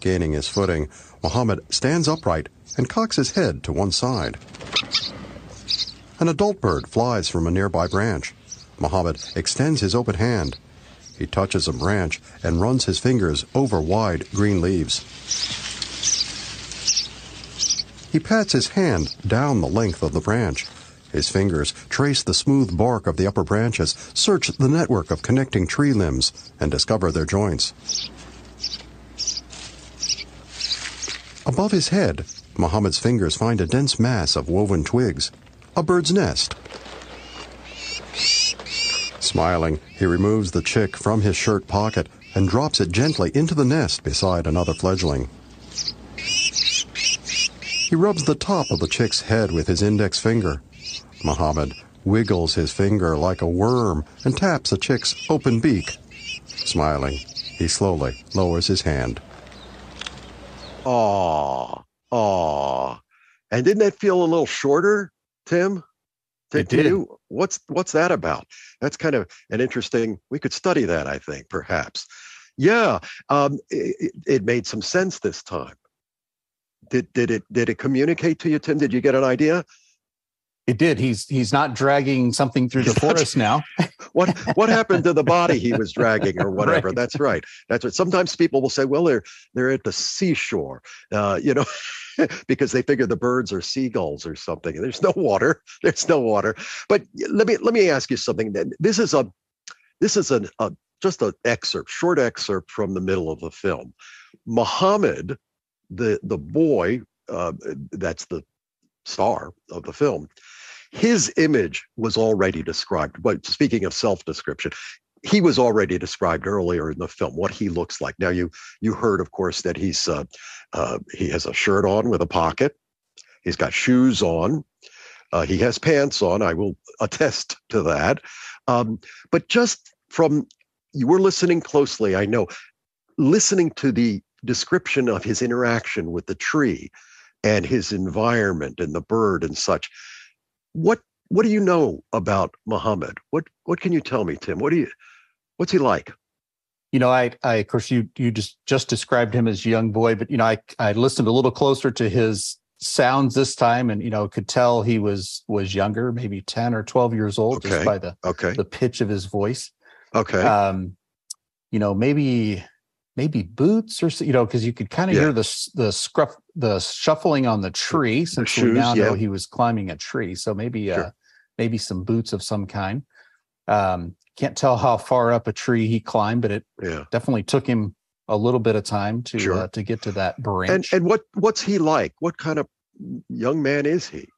Gaining his footing, Mohammed stands upright and cocks his head to one side. An adult bird flies from a nearby branch. Mohammed extends his open hand. He touches a branch and runs his fingers over wide green leaves. He pats his hand down the length of the branch. His fingers trace the smooth bark of the upper branches, search the network of connecting tree limbs, and discover their joints. Above his head, Mohammed's fingers find a dense mass of woven twigs, a bird's nest. Smiling, he removes the chick from his shirt pocket and drops it gently into the nest beside another fledgling. He rubs the top of the chick's head with his index finger. Mohammed wiggles his finger like a worm and taps the chick's open beak. Smiling, he slowly lowers his hand. Aw, aw. And didn't that feel a little shorter, Tim? To, It did. you? What's what's that about? That's kind of an interesting. We could study that, I think, perhaps. Yeah, um, it, it made some sense this time. Did did it did it communicate to you, Tim? Did you get an idea? It did. He's he's not dragging something through the <laughs> forest now. <laughs> What what happened to the body he was dragging or <laughs> whatever? Right. That's right. That's what sometimes people will say, well, they're they're at the seashore, uh, you know, because they figure the birds are seagulls or something. There's no water. There's no water. But let me let me ask you something. Then This is a this is an a just an excerpt, short excerpt from the middle of the film. Muhammad, the the boy, uh, that's the star of the film, his image was already described. But speaking of self-description, he was already described earlier in the film what he looks like. Now you you heard, of course, that he's uh, uh, he has a shirt on with a pocket. He's got shoes on. Uh, he has pants on. I will attest to that. Um, but just from you were listening closely, I know, listening to the description of his interaction with the tree and his environment and the bird and such. What what do you know about Muhammad? What what can you tell me, Tim? What do you what's he like? You know, I, I of course you you just just described him as a young boy, but you know, I I listened a little closer to his sounds this time, and you know, could tell he was was younger, maybe ten or twelve years old, Okay. just by the Okay. the pitch of his voice. Okay. Um, you know, maybe maybe boots or you know, because you could kind of Yeah. hear the the scruff the shuffling on the tree since we shoes, now know he was climbing a tree. So maybe Sure. uh maybe some boots of some kind. Um, can't tell how far up a tree he climbed, but it yeah. definitely took him a little bit of time to Sure. uh, to get to that And branch. and what what's he like? What kind of young man is he?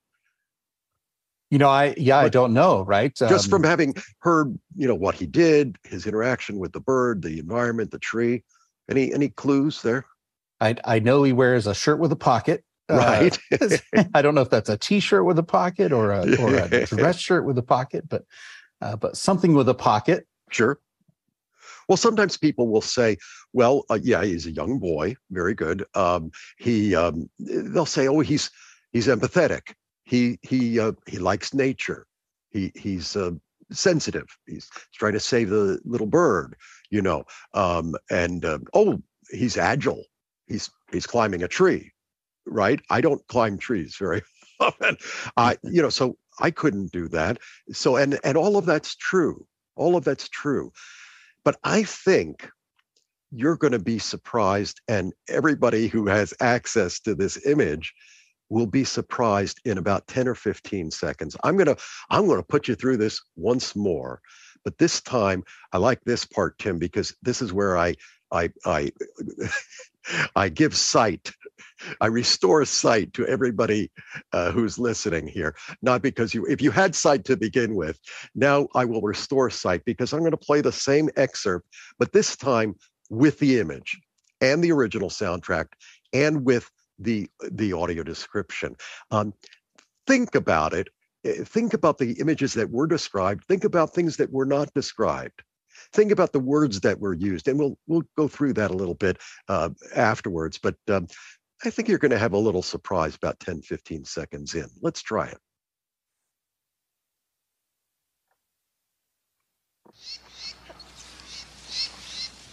you know, I yeah, I don't know, right? Just Um, from having heard, you know, what he did, his interaction with the bird, the environment, the tree. Any any clues there? I I know he wears a shirt with a pocket. uh, Right. <laughs> <laughs> I don't know if that's a T-shirt with a pocket or a or a <laughs> dress shirt with a pocket, but uh, but something with a pocket. Sure. Well, sometimes people will say, "Well, uh, yeah, he's a young boy, very good. Um, he," um, they'll say, "Oh, he's he's empathetic. He he uh, he likes nature. He he's uh, sensitive. He's trying to save the little bird, you know. Um, and uh, oh, he's agile. He's he's climbing a tree, right? I don't climb trees very <laughs> often. I you know, so I couldn't do that. So and and all of that's true. All of that's true. But I think you're going to be surprised, and everybody who has access to this image will be surprised in about 10 or 15 seconds. I'm going to I'm going to put you through this once more. But this time I like this part Tim because this is where I I I <laughs> I give sight. I restore sight to everybody uh, who's listening here. Not because you if you had sight to begin with, now I will restore sight because I'm going to play the same excerpt, but this time with the image and the original soundtrack and with the the audio description. Um, think about it. Eh, Think about the images that were described. Think about things that were not described. Think about the words that were used, and we'll we'll go through that a little bit uh, afterwards. But um, I think you're going to have a little surprise about 10, 15 seconds in. Let's try it.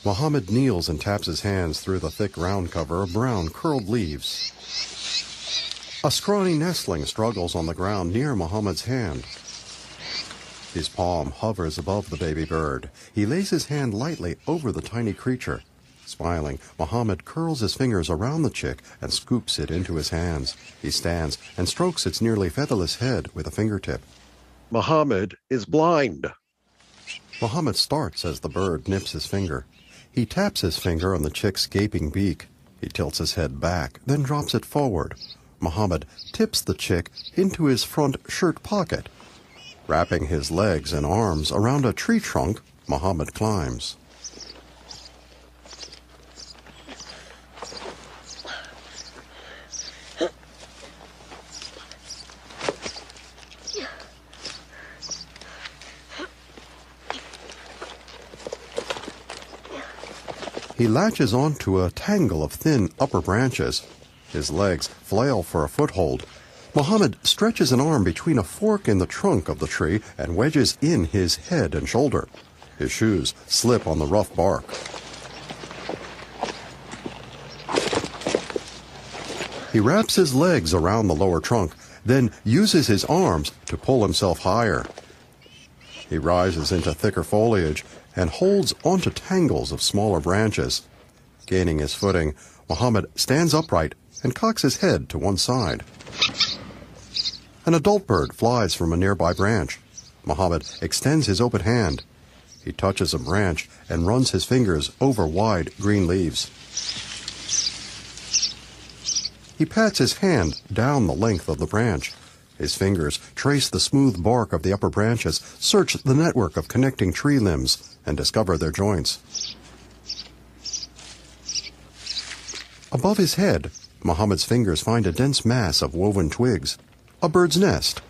Mohammed kneels and taps his hands through the thick ground cover of brown curled leaves. A scrawny nestling struggles on the ground near Mohammed's hand. His palm hovers above the baby bird. He lays his hand lightly over the tiny creature. Smiling, Mohammed curls his fingers around the chick and scoops it into his hands. He stands and strokes its nearly featherless head with a fingertip. Muhammad is blind. Mohammed starts as the bird nips his finger. He taps his finger on the chick's gaping beak. He tilts his head back, then drops it forward. Mohammed tips the chick into his front shirt pocket. Wrapping his legs and arms around a tree trunk, Muhammad climbs. He latches onto a tangle of thin upper branches. His legs flail for a foothold. Muhammad stretches an arm between a fork in the trunk of the tree and wedges in his head and shoulder. His shoes slip on the rough bark. He wraps his legs around the lower trunk, then uses his arms to pull himself higher. He rises into thicker foliage and holds onto tangles of smaller branches. Gaining his footing, Muhammad stands upright and cocks his head to one side. An adult bird flies from a nearby branch. Muhammad extends his open hand. He touches a branch and runs his fingers over wide green leaves. He pats his hand down the length of the branch. His fingers trace the smooth bark of the upper branches, search the network of connecting tree limbs, and discover their joints. Above his head, Muhammad's fingers find a dense mass of woven twigs, a bird's nest.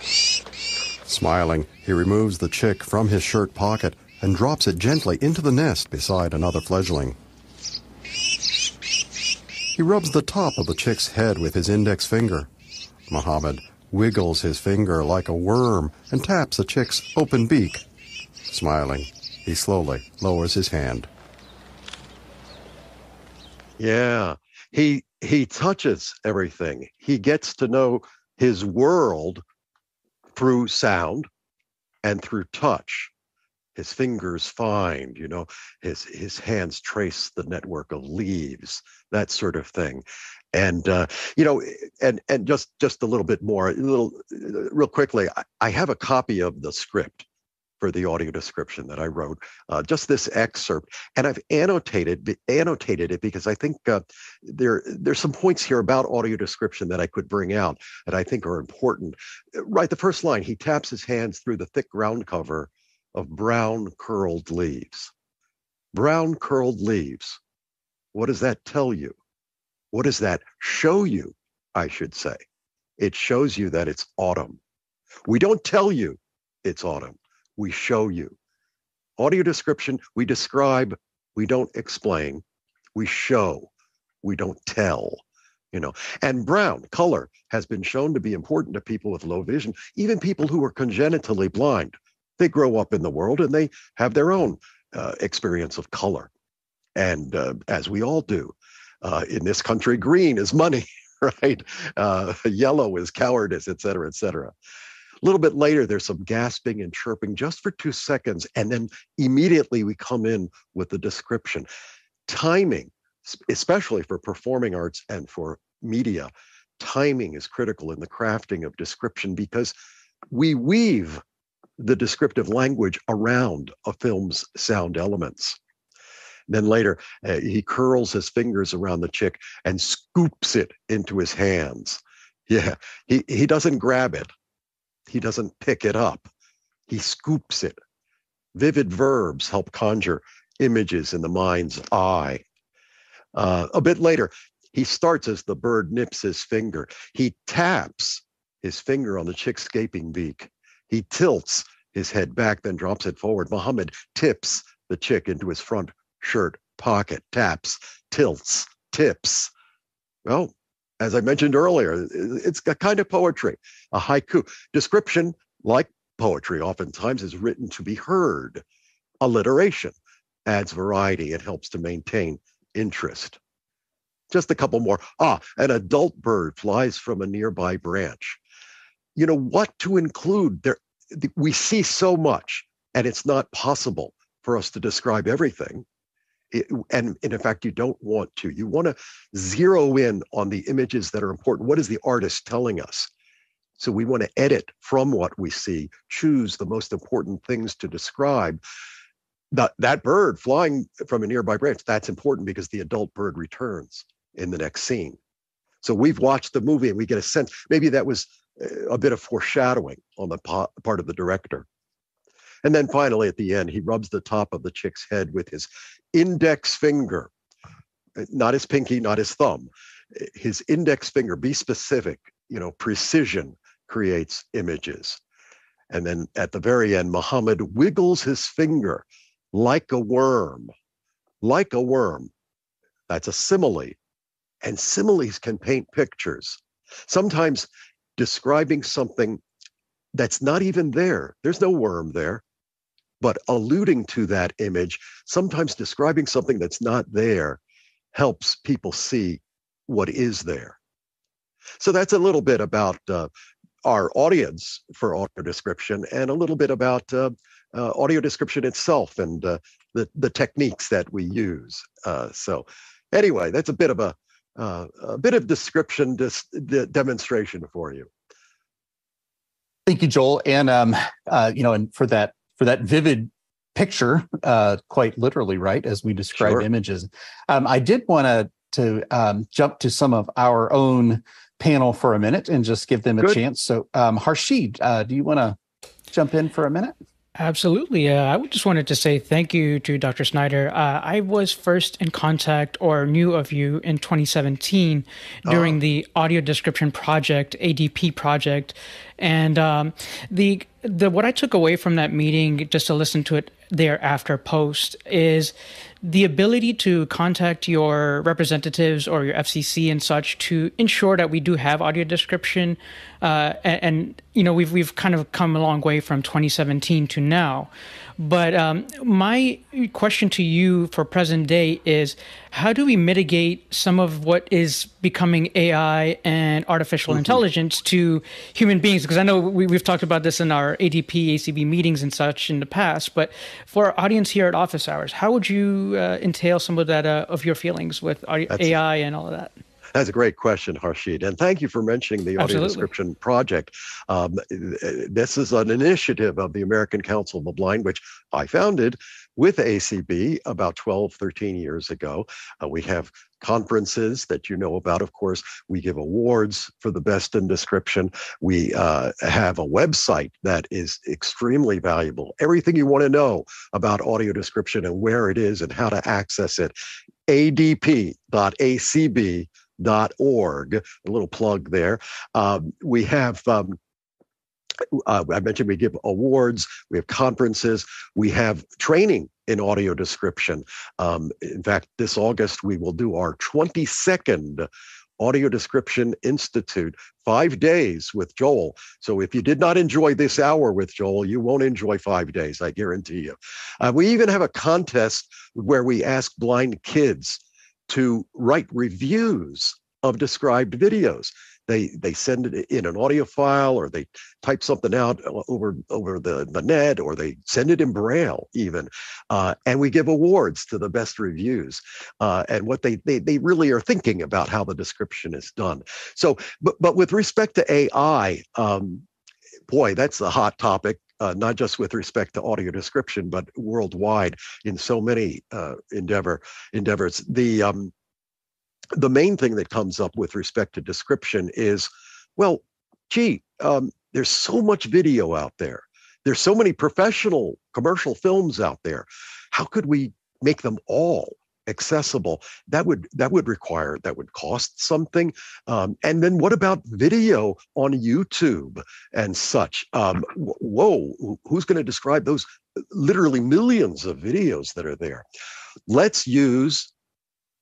Smiling, he removes the chick from his shirt pocket and drops it gently into the nest beside another fledgling. He rubs the top of the chick's head with his index finger. Muhammad wiggles his finger like a worm and taps the chick's open beak. Smiling, he slowly lowers his hand. Yeah. He he touches everything. He gets to know his world through sound and through touch. His fingers find, you know, his his hands trace the network of leaves, that sort of thing. And uh, you know, and and just just a little bit more, a little real quickly, I, I have a copy of the script for the audio description that I wrote, uh, just this excerpt, and I've annotated annotated it because I think uh, there there's some points here about audio description that I could bring out that I think are important. Right, the first line: he taps his hands through the thick ground cover of brown curled leaves. Brown curled leaves. What does that tell you? What does that show you? I should say. It shows you that it's autumn. We don't tell you it's autumn we show you. Audio description, we describe, we don't explain, we show, we don't tell. You know, and brown color has been shown to be important to people with low vision, even people who are congenitally blind. They grow up in the world and they have their own uh, experience of color. And uh, as we all do, uh, in this country, green is money, <laughs> right? Uh, yellow is cowardice, et cetera, et cetera. A little bit later, there's some gasping and chirping just for two seconds. And then immediately we come in with the description. Timing, especially for performing arts and for media, timing is critical in the crafting of description because we weave the descriptive language around a film's sound elements. Then later, uh, he curls his fingers around the chick and scoops it into his hands. Yeah, he, he doesn't grab it. He doesn't pick it up, he scoops it. Vivid verbs help conjure images in the mind's eye. Uh, a bit later, he starts as the bird nips his finger. He taps his finger on the chick's gaping beak. He tilts his head back, then drops it forward. Muhammad tips the chick into his front shirt pocket, taps, tilts, tips. Well, as I mentioned earlier, it's a kind of poetry, a haiku. Description, like poetry, oftentimes is written to be heard. Alliteration adds variety, it helps to maintain interest. Just a couple more. Ah, an adult bird flies from a nearby branch. You know what to include there? We see so much, and it's not possible for us to describe everything and, and in fact you don't want to. You want to zero in on the images that are important. What is the artist telling us? So we want to edit from what we see choose the most important things to describe. That that bird flying from a nearby branch that's important because the adult bird returns in the next scene. So we've watched the movie and we get a sense maybe that was uh, a bit of foreshadowing on the part of the director. And then finally, at the end, he rubs the top of the chick's head with his index finger, not his pinky, not his thumb, his index finger. Be specific, you know, precision creates images. And then at the very end, Muhammad wiggles his finger like a worm, like a worm. That's a simile. And similes can paint pictures. Sometimes describing something that's not even there, there's no worm there, but alluding to that image, sometimes describing something that's not there helps people see what is there. So that's a little bit about uh, our audience for audio description and a little bit about uh, uh, audio description itself and uh, the, the techniques that we use. Uh, so anyway, that's a bit of a, uh, a bit of description dis- de- demonstration for you. Thank you, Joel. And, um, you know, and for that, for that vivid picture, uh, quite literally, right, as we describe sure. images. Um, I did want to to um, jump to some of our own panel for a minute and just give them a chance. So, um, Harshit, uh, do you want to jump in for a minute? Absolutely. Uh, I just wanted to say thank you to Dr. Snyder. Uh, I was first in contact or knew of you in 2017 during oh. the audio description project, ADP project. And um, the the what I took away from that meeting, just to listen to it thereafter post, is the ability to contact your representatives or your FCC and such to ensure that we do have audio description, uh, and, and, you know we've we've kind of come a long way from 2017 to now. But um, my question to you for present day is how do we mitigate some of what is becoming AI and artificial mm-hmm. intelligence to human beings? Because I know we, have talked about this in our ADP, ACB meetings and such in the past, but for our audience here at Office Hours, how would you uh, entail some of that uh, of your feelings with AI and all of that? That's a great question, Harshit. And thank you for mentioning the audio description project. Um, this is an initiative of the American Council of the Blind, which I founded with ACB about 12, 13 years ago. Uh, we have conferences that you know about. Of course, we give awards for the best in description. We uh, have a website that is extremely valuable. Everything you want to know about audio description and where it is and how to access it. adp.acb dot org. A little plug there. Um, we have. Um, uh, I mentioned we give awards, we have conferences, we have training in audio description. Um, in fact, this August we will do our 22nd Audio Description Institute, five days with Joel. So if you did not enjoy this hour with Joel, you won't enjoy five days, I guarantee you. Uh, we even have a contest where we ask blind kids to write reviews of described videos. They they send it in an audio file or they type something out over over the, the net or they send it in braille even, uh, and we give awards to the best reviews uh, and what they, they they really are thinking about how the description is done. So, but but with respect to AI, um, boy, that's a hot topic uh, not just with respect to audio description, but worldwide in so many uh, endeavor endeavors. The um, the main thing that comes up with respect to description is, well, gee, um, there's so much video out there. There's so many professional commercial films out there. How could we make them all accessible that would that would require that would cost something. Um, and then what about video on youtube and such? Um, <laughs> whoa who's going to describe those literally millions of videos that are there? Let's use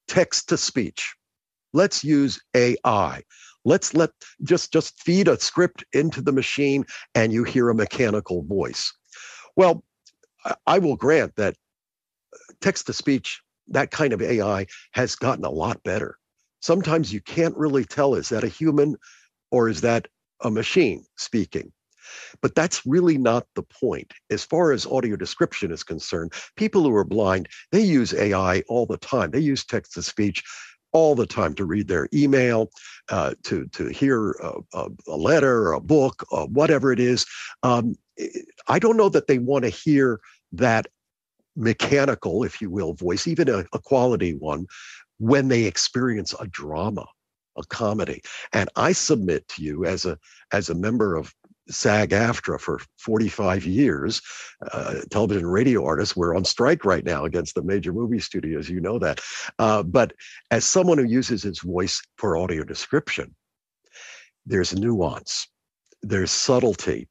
text to speech let's use ai let's let just just feed a script into the machine and you hear a mechanical voice. Well i will grant that text to speech that kind of AI has gotten a lot better. Sometimes you can't really tell is that a human or is that a machine speaking? But that's really not the point. As far as audio description is concerned, people who are blind, they use AI all the time. They use text to speech all the time to read their email, uh, to to hear a, a, a letter, a book, uh, whatever it is. Um, I don't know that they want to hear that mechanical, if you will, voice, even a, a quality one, when they experience a drama. a comedy. And I submit to you as a as a member of SAG-AFTRA for 45 years, uh, television and radio artists. We're on strike right now against the major movie studios. You know that. Uh, but as someone who uses his voice for audio description, there's nuance, there's subtlety,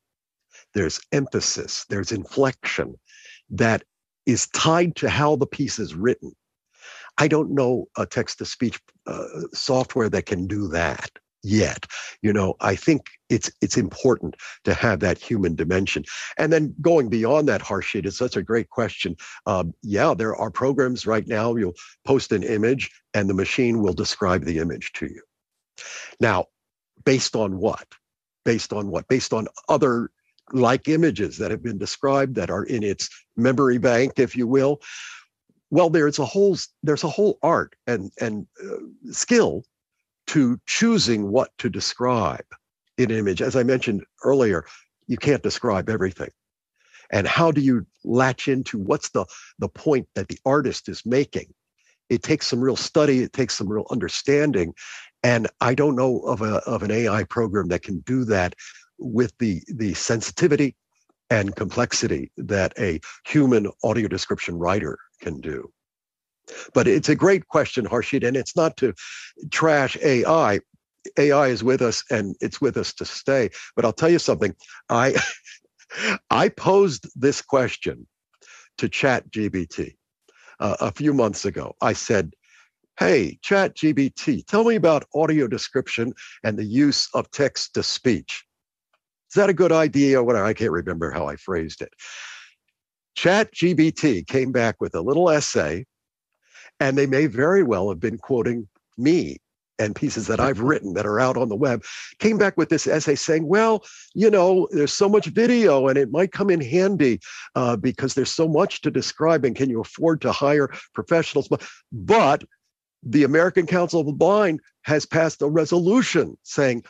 there's emphasis, there's inflection that is tied to how the piece is written. I don't know a text to speech uh, software that can do that yet. You know, I think it's it's important to have that human dimension. And then going beyond that, Harshit, it's such a great question. Um, yeah, there are programs right now. You'll post an image, and the machine will describe the image to you. Now, based on what? Based on what? Based on other like images that have been described that are in its memory bank, if you will. Well, there's a whole there's a whole art and and uh, skill to choosing what to describe in image. As I mentioned earlier, you can't describe everything. And how do you latch into what's the, the point that the artist is making? It takes some real study, it takes some real understanding. And I don't know of, a, of an AI program that can do that with the, the sensitivity and complexity that a human audio description writer can do. But it's a great question, Harshit, and it's not to trash AI. AI is with us and it's with us to stay. But I'll tell you something. I <laughs> I posed this question to Chat GPT uh, a few months ago. I said, Hey, Chat GPT, tell me about audio description and the use of text to speech. Is that a good idea? Or whatever? I can't remember how I phrased it. Chat GPT came back with a little essay and they may very well have been quoting me and pieces that I've written that are out on the web, came back with this essay saying, well, you know, there's so much video and it might come in handy uh, because there's so much to describe and can you afford to hire professionals? But the American Council of the Blind has passed a resolution saying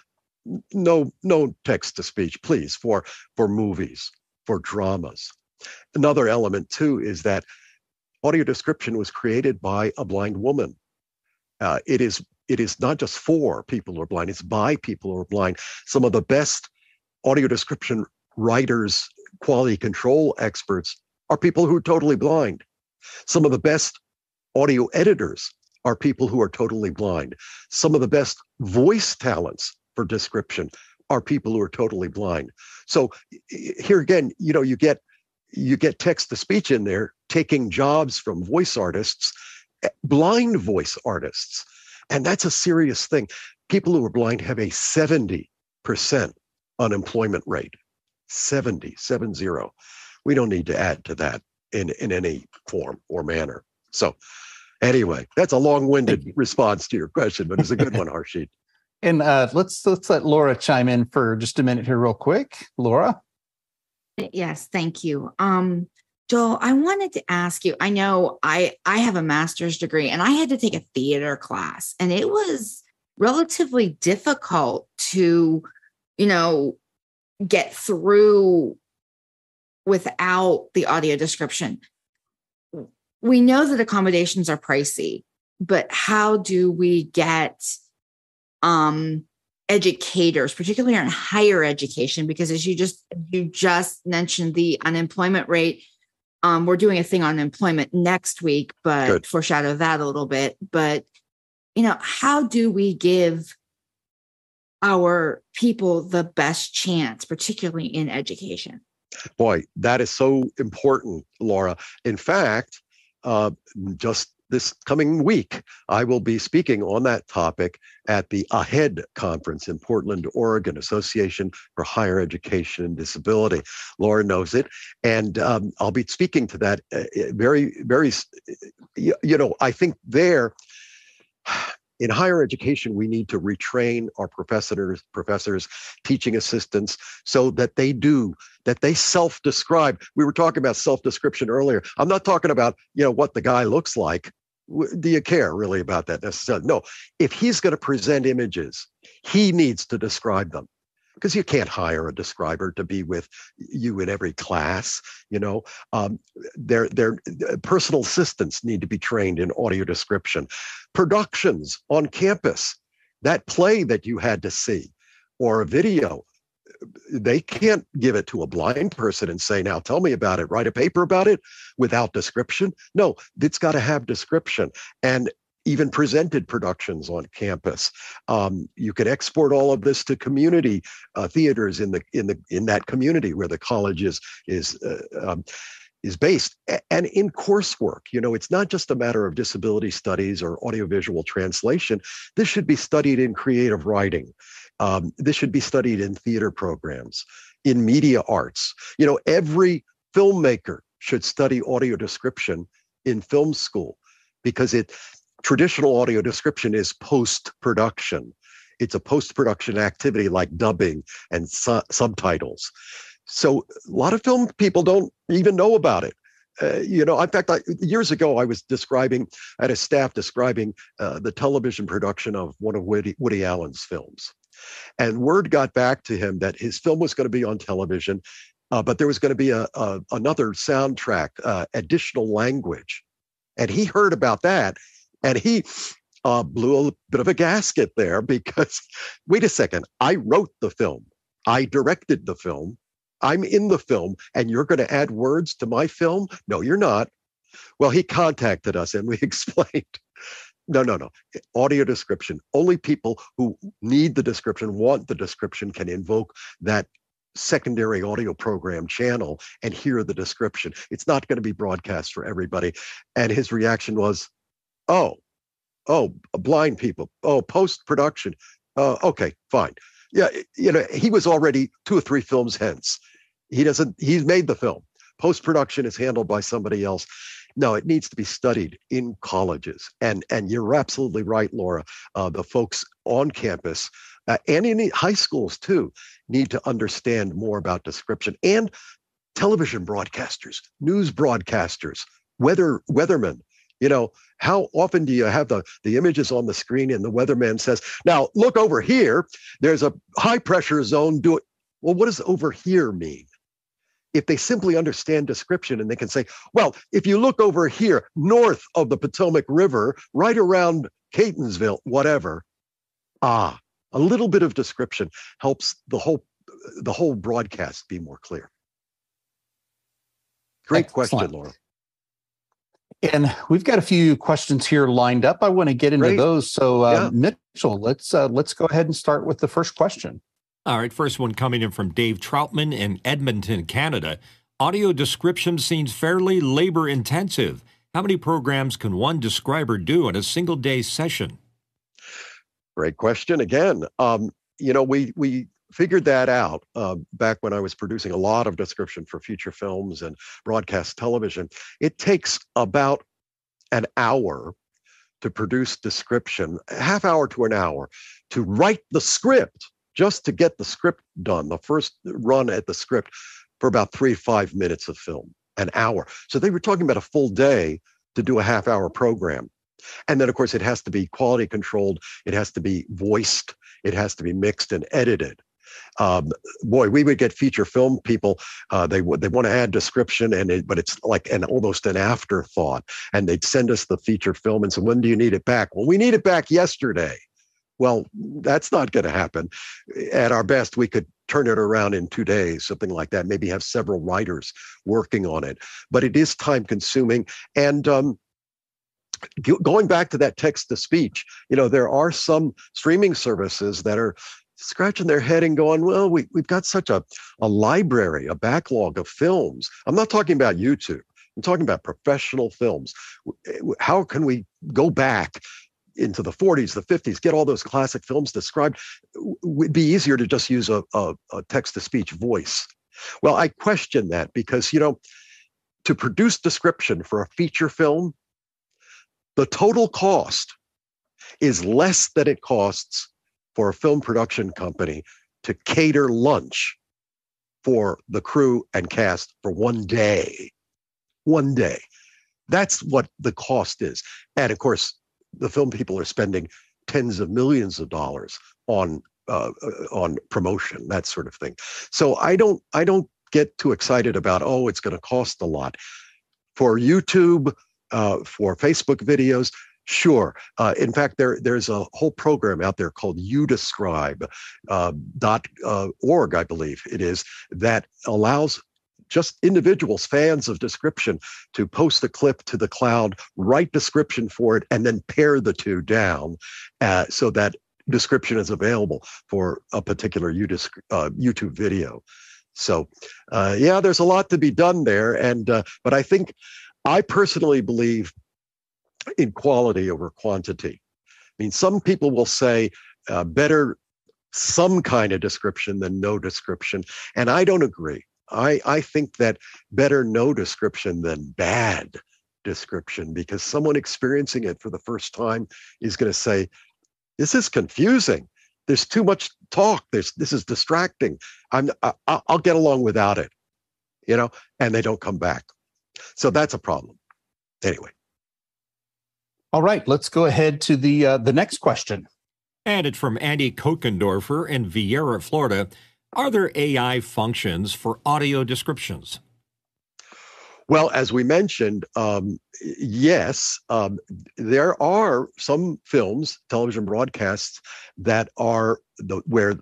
no, no text to speech, please, for, for movies, for dramas. Another element too is that audio description was created by a blind woman. Uh, it is it is not just for people who are blind; it's by people who are blind. Some of the best audio description writers, quality control experts are people who are totally blind. Some of the best audio editors are people who are totally blind. Some of the best voice talents for description are people who are totally blind. So here again, you know, you get you get text to speech in there taking jobs from voice artists, eh, blind voice artists. And that's a serious thing. People who are blind have a 70% unemployment rate. 70, 70. We don't need to add to that in, in any form or manner. So, anyway, that's a long-winded response to your question, but it's a good one, Harshit. <laughs> And uh, let's let's let Laura chime in for just a minute here, real quick. Laura. Yes, thank you. Um, Joel, I wanted to ask you. I know I I have a master's degree, and I had to take a theater class, and it was relatively difficult to, you know, get through without the audio description. We know that accommodations are pricey, but how do we get um educators, particularly in higher education, because as you just you just mentioned the unemployment rate. Um, we're doing a thing on employment next week, but Good. foreshadow that a little bit. But you know, how do we give our people the best chance, particularly in education? Boy, that is so important, Laura. In fact, uh, just this coming week, I will be speaking on that topic at the AHEAD conference in Portland, Oregon, Association for Higher Education and Disability. Laura knows it. And um, I'll be speaking to that uh, very, very, you know, I think there, in higher education, we need to retrain our professors, professors, teaching assistants, so that they do that they self-describe. We were talking about self-description earlier. I'm not talking about you know what the guy looks like do you care really about that necessarily? No. If he's going to present images, he needs to describe them because you can't hire a describer to be with you in every class. You know, um, their their personal assistants need to be trained in audio description. Productions on campus that play that you had to see or a video they can't give it to a blind person and say now tell me about it write a paper about it without description no it's got to have description and even presented productions on campus. Um, you could export all of this to community uh, theaters in the in the in that community where the college is is. Uh, um, is based and in coursework you know it's not just a matter of disability studies or audiovisual translation this should be studied in creative writing um, this should be studied in theater programs in media arts you know every filmmaker should study audio description in film school because it traditional audio description is post production. It's a post production activity like dubbing and su- subtitles. So a lot of film people don't even know about it. Uh, you know, in fact, I, years ago, I was describing, I had a staff describing uh, the television production of one of Woody, Woody Allen's films. And word got back to him that his film was going to be on television, uh, but there was going to be a, a another soundtrack, uh, additional language. And he heard about that and he uh, blew a bit of a gasket there because, <laughs> wait a second, I wrote the film, I directed the film, I'm in the film, and you're going to add words to my film? No, you're not. Well, he contacted us and we <laughs> explained. No, no, no. Audio description. Only people who need the description, want the description, can invoke that secondary audio program channel and hear the description. It's not going to be broadcast for everybody. And his reaction was, Oh, oh, blind people. Oh, post production. Uh, okay, fine. Yeah, you know, he was already two or three films hence. He doesn't. He's made the film. Post production is handled by somebody else. No, it needs to be studied in colleges. And and you're absolutely right, Laura. Uh, the folks on campus uh, and in high schools too need to understand more about description and television broadcasters, news broadcasters, weather weathermen, you know, how often do you have the, the images on the screen and the weatherman says, now look over here, there's a high pressure zone. Do it. Well, what does over here mean? If they simply understand description and they can say, well, if you look over here, north of the Potomac River, right around Catonsville, whatever, ah, a little bit of description helps the whole the whole broadcast be more clear. Great Excellent. question, Laura. And we've got a few questions here lined up. I want to get into Great. those. So, uh, yeah. Mitchell, let's uh, let's go ahead and start with the first question. All right, first one coming in from Dave Troutman in Edmonton, Canada. Audio description seems fairly labor intensive. How many programs can one describer do in a single day session? Great question again. Um, you know, we we figured that out uh, back when I was producing a lot of description for feature films and broadcast television. It takes about an hour to produce description, half hour to an hour to write the script, just to get the script done, the first run at the script for about three, five minutes of film, an hour. So they were talking about a full day to do a half hour program. And then, of course, it has to be quality controlled, it has to be voiced, it has to be mixed and edited um, boy, we would get feature film people. Uh, they would they want to add description, and it, but it's like an almost an afterthought. And they'd send us the feature film and say, "When do you need it back?" Well, we need it back yesterday. Well, that's not going to happen. At our best, we could turn it around in two days, something like that. Maybe have several writers working on it, but it is time consuming and. Um, going back to that text to speech you know there are some streaming services that are scratching their head and going, well, we, we've got such a, a library, a backlog of films. I'm not talking about YouTube. I'm talking about professional films. Eh, how can we go back into the 40s, the 50s, get all those classic films described? Would be easier to just use a, a, a text to speech voice. Well, I question that because, you know, to produce description for a feature film, the total cost is less than it costs for a film production company to cater lunch for the crew and cast for one day. One day. That's what the cost is. And of course, the film people are spending tens of millions of dollars on uh, uh on promotion, that sort of thing. So I don't I don't get too excited about oh it's going to cost a lot for YouTube, uh, for Facebook videos Sure. Uh, in fact, there there's a whole program out there called YouDescribe uh, dot uh, org, I believe it is, that allows just individuals, fans of description, to post a clip to the cloud, write description for it, and then pare the two down uh, so that description is available for a particular uh, YouTube video. So, uh, yeah, there's a lot to be done there, and uh, but I think I personally believe in quality over quantity. I mean, some people will say uh, better some kind of description than no description, and I don't agree. I, I think that better no description than bad description because someone experiencing it for the first time is going to say, This is confusing. There's too much talk. There's, this is distracting. I'm, I, I'll get along without it, you know, and they don't come back. So that's a problem. Anyway. All right, let's go ahead to the uh, the next question. And it's from Andy Kokendorfer in Viera, Florida. Are there AI functions for audio descriptions? Well, as we mentioned, um, yes, um, there are some films, television broadcasts that are the, where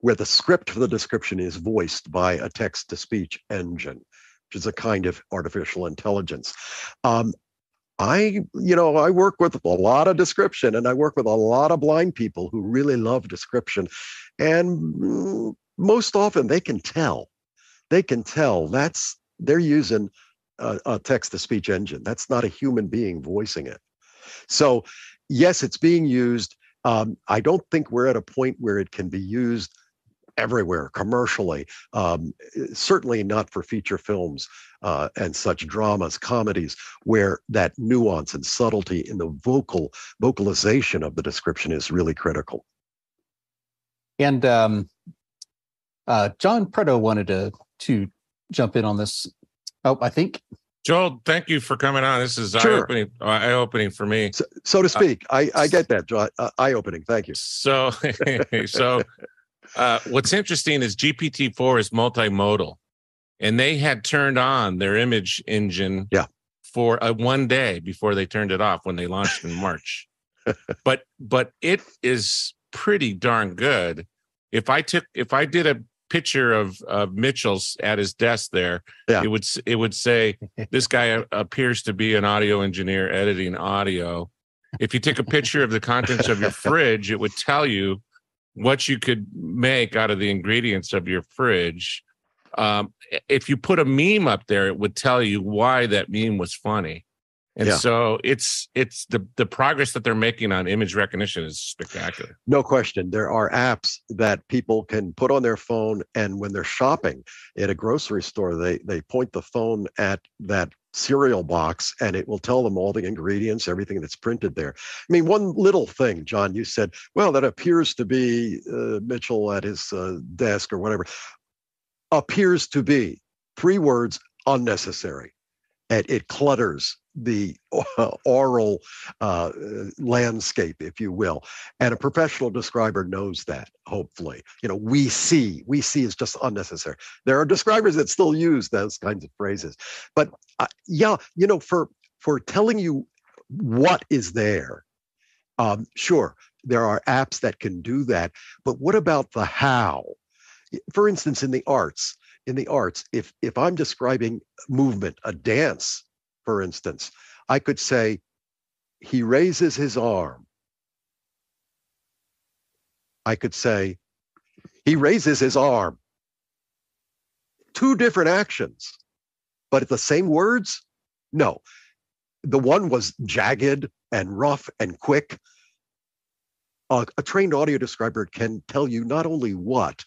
where the script for the description is voiced by a text to speech engine, which is a kind of artificial intelligence. Um, I, you know, I work with a lot of description and I work with a lot of blind people who really love description. And most often they can tell. They can tell that's they're using a, a text to speech engine. That's not a human being voicing it. So, yes, it's being used. Um, I don't think we're at a point where it can be used everywhere commercially. Um, certainly not for feature films uh, and such dramas, comedies, where that nuance and subtlety in the vocal vocalization of the description is really critical. And um, uh, John Preto wanted to to jump in on this. Oh, I think Joel, thank you for coming on. This is sure. eye opening, uh, eye opening for me, so, so to uh, speak. Uh, I I get that, John. Uh, eye opening. Thank you. So, <laughs> so uh, what's interesting is GPT four is multimodal, and they had turned on their image engine yeah. for a one day before they turned it off when they launched in March. <laughs> but but it is pretty darn good. If I took if I did a picture of of Mitchell's at his desk there, yeah. it would it would say this guy appears to be an audio engineer editing audio. If you take a picture of the contents of your <laughs> fridge, it would tell you what you could make out of the ingredients of your fridge um, if you put a meme up there, it would tell you why that meme was funny. And yeah. so it's it's the the progress that they're making on image recognition is spectacular. No question. There are apps that people can put on their phone and when they're shopping at a grocery store, they they point the phone at that cereal box and it will tell them all the ingredients, everything that's printed there. I mean, one little thing, John, you said, well, that appears to be uh, Mitchell at his uh, desk or whatever appears to be three words unnecessary and it clutters the <laughs> oral uh, landscape if you will. And a professional describer knows that hopefully. You know we see we see is just unnecessary. There are describers that still use those kinds of phrases. But uh, yeah you know for for telling you what is there um, sure there are apps that can do that but what about the how? For instance, in the arts, in the arts, if if I'm describing movement, a dance, for instance, I could say, he raises his arm. I could say, he raises his arm. Two different actions, but at the same words? No. The one was jagged and rough and quick. Uh, a trained audio describer can tell you not only what,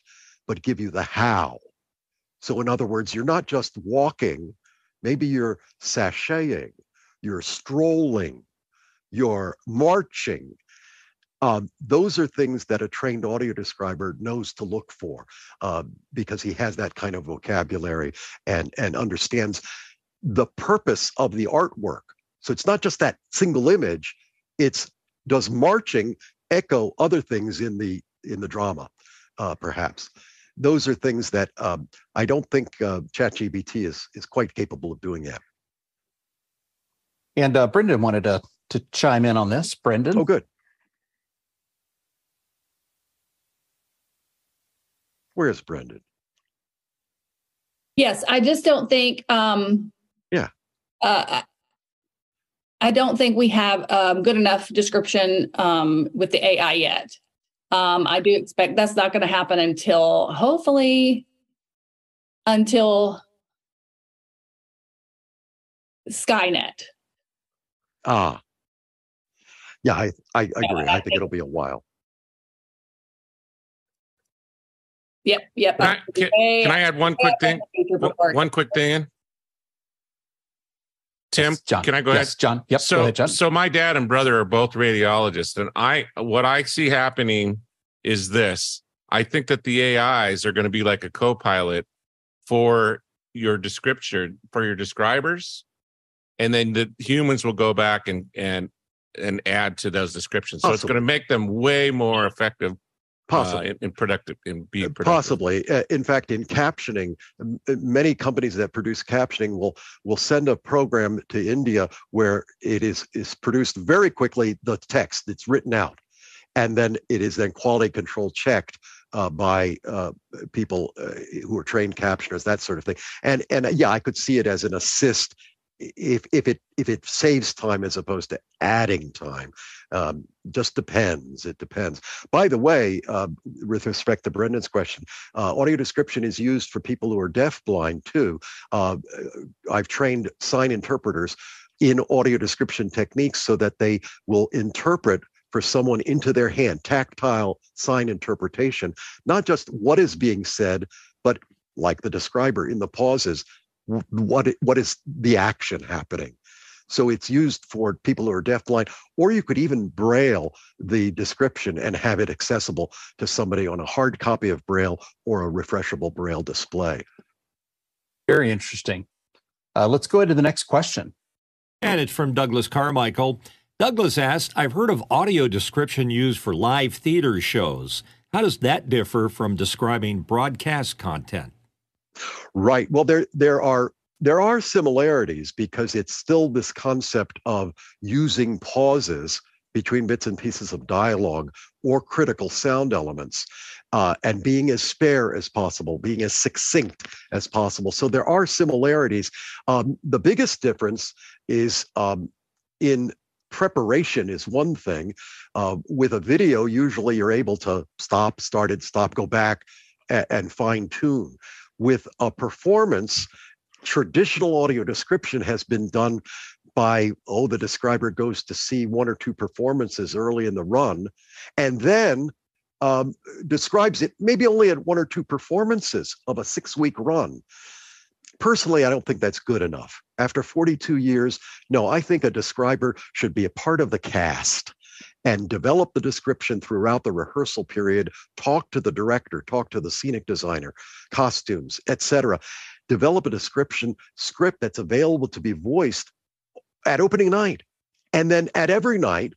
but give you the how. So, in other words, you're not just walking, maybe you're sashaying, you're strolling, you're marching. Um, those are things that a trained audio describer knows to look for uh, because he has that kind of vocabulary and, and understands the purpose of the artwork. So it's not just that single image, it's does marching echo other things in the in the drama, uh, perhaps those are things that um, I don't think uh, ChatGPT is is quite capable of doing yet. And uh, Brendan wanted to to chime in on this. Brendan. Oh, good. Where's Brendan? Yes, I just don't think. Um, yeah. Uh, I don't think we have um, good enough description um, with the AI yet. Um, I do expect that's not going to happen until hopefully until Skynet. Ah, yeah, I I, I agree. I think it'll be a while. Yep, yep. Can I, can, can I add one quick thing? One quick thing. Tim, John. can I go yes, ahead? John. Yep. So, ahead, John. so my dad and brother are both radiologists, and I what I see happening is this. I think that the AIs are going to be like a co-pilot for your description for your describers, and then the humans will go back and and and add to those descriptions. Oh, so it's going to make them way more effective Possibly. Uh, productive, in being productive. Possibly. Uh, in fact, in captioning, m- many companies that produce captioning will will send a program to India where it is is produced very quickly. The text it's written out, and then it is then quality control checked uh, by uh, people uh, who are trained captioners, that sort of thing. And and uh, yeah, I could see it as an assist if if it if it saves time as opposed to adding time um, just depends it depends. By the way uh, with respect to brendan's question uh, audio description is used for people who are deaf blind too. Uh, i've trained sign interpreters in audio description techniques so that they will interpret for someone into their hand tactile sign interpretation not just what is being said but like the describer in the pauses what what is the action happening? So it's used for people who are deafblind or you could even braille the description and have it accessible to somebody on a hard copy of braille or a refreshable braille display. Very interesting. Uh, let's go into the next question. And it's from douglas carmichael. Douglas asked i've heard of audio description used for live theater shows. How does that differ from describing broadcast content Right. Well, there there are there are similarities because it's still this concept of using pauses between bits and pieces of dialogue or critical sound elements uh, and being as spare as possible, being as succinct as possible. So there are similarities. Um, the biggest difference is um, in preparation is one thing. Uh, with a video, usually you're able to stop, start it, stop, go back, and, and fine tune with a performance, traditional audio description has been done by, oh, the describer goes to see one or two performances early in the run and then um, describes it maybe only at one or two performances of a six week run. Personally, I don't think that's good enough. After 42 years, no, I think a describer should be a part of the cast and develop the description throughout the rehearsal period talk to the director talk to the scenic designer costumes etc develop a description script that's available to be voiced at opening night. And then at every night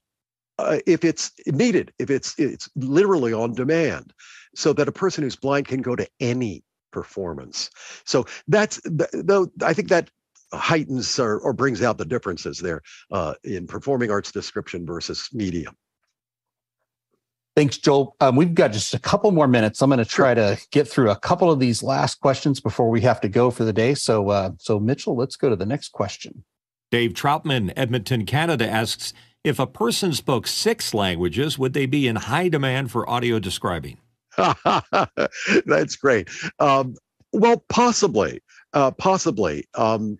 uh, if it's needed if it's it's literally on demand so that a person who's blind can go to any performance. So that's though i think that heightens or, or brings out the differences there uh, in performing arts description versus media. Thanks, Joel. Um, we've got just a couple more minutes. I'm going to try to get through a couple of these last questions before we have to go for the day. So, uh, so Mitchell, let's go to the next question. Dave Troutman, Edmonton, Canada asks if a person spoke six languages, would they be in high demand for audio describing? <laughs> That's great. Um, well, possibly, uh, possibly. Um,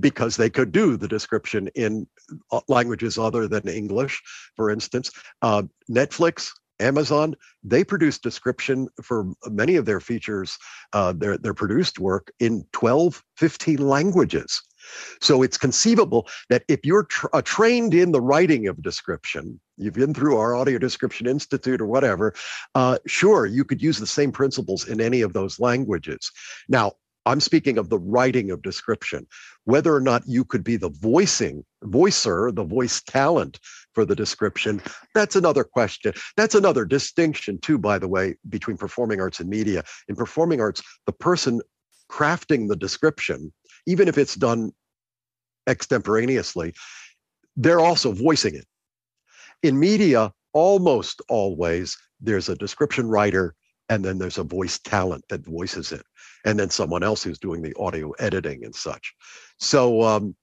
because they could do the description in uh, languages other than English, for instance. Uh, Netflix, Amazon, they produce description for many of their features, uh, their, their produced work in 12, 15 languages. So it's conceivable that if you're tra- uh, trained in the writing of description, you've been through our Audio Description Institute or whatever, uh, sure, you could use the same principles in any of those languages. Now, I'm speaking of the writing of description, whether or not you could be the voicing, voicer, the voice talent for the description. That's another question. That's another distinction, too, by the way, between performing arts and media. In performing arts, the person crafting the description, even if it's done extemporaneously, they're also voicing it. In media, almost always there's a description writer and then there's a voice talent that voices it and then someone else who's doing the audio editing and such. So um,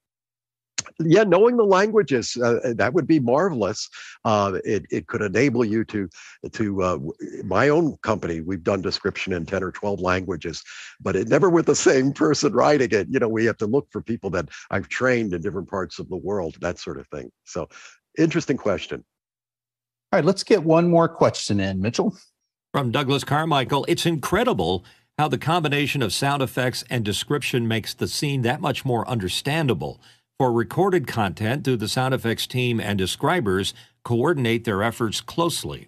yeah knowing the languages uh, that would be marvelous. Uh, it, it could enable you to to uh, my own company we've done description in 10 or 12 languages but it never with the same person writing it. You know we have to look for people that i've trained in different parts of the world that sort of thing. So interesting question. All right let's get one more question in. Mitchell? From douglas carmichael it's incredible how the combination of sound effects and description makes the scene that much more understandable for recorded content, do the sound effects team and describers coordinate their efforts closely?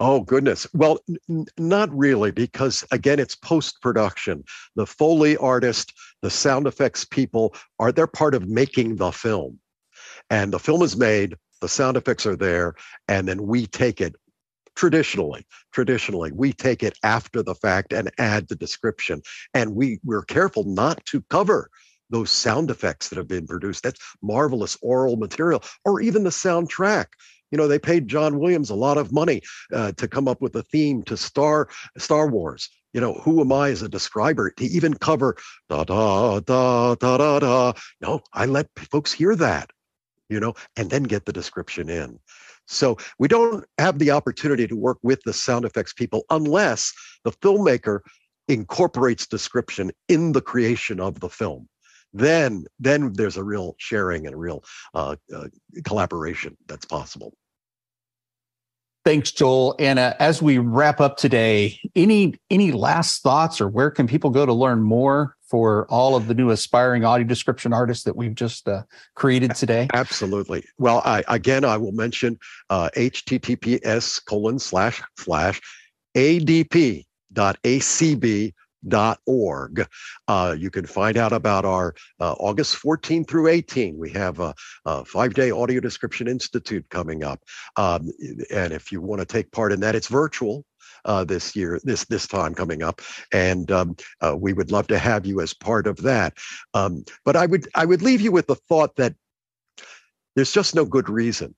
Oh, goodness. Well, n- not really, because again, it's post production. The Foley artist, the sound effects people are they're part of making the film. And the film is made, the sound effects are there, and then we take it traditionally traditionally we take it after the fact and add the description and we we're careful not to cover those sound effects that have been produced. That's marvelous oral material, or even the soundtrack. You know, they paid John Williams a lot of money uh, to come up with a theme to Star Star Wars. You know, who am I as a describer to even cover da da da da da da? No, I let folks hear that. You know, and then get the description in. So we don't have the opportunity to work with the sound effects people unless the filmmaker incorporates description in the creation of the film then then there's a real sharing and a real uh, uh, collaboration that's possible. Thanks, Joel. And uh, as we wrap up today, any any last thoughts, or where can people go to learn more for all of the new aspiring audio description artists that we've just uh, created today? Absolutely. Well, I, again, I will mention https colon slash slash adp dot acb org. Uh, you can find out about our uh, August 14 through 18. We have a, a five day audio description institute coming up. Um, and if you want to take part in that, it's virtual. Uh, this year, this this time coming up, and um, uh, we would love to have you as part of that. Um, but I would I would leave you with the thought that there's just no good reason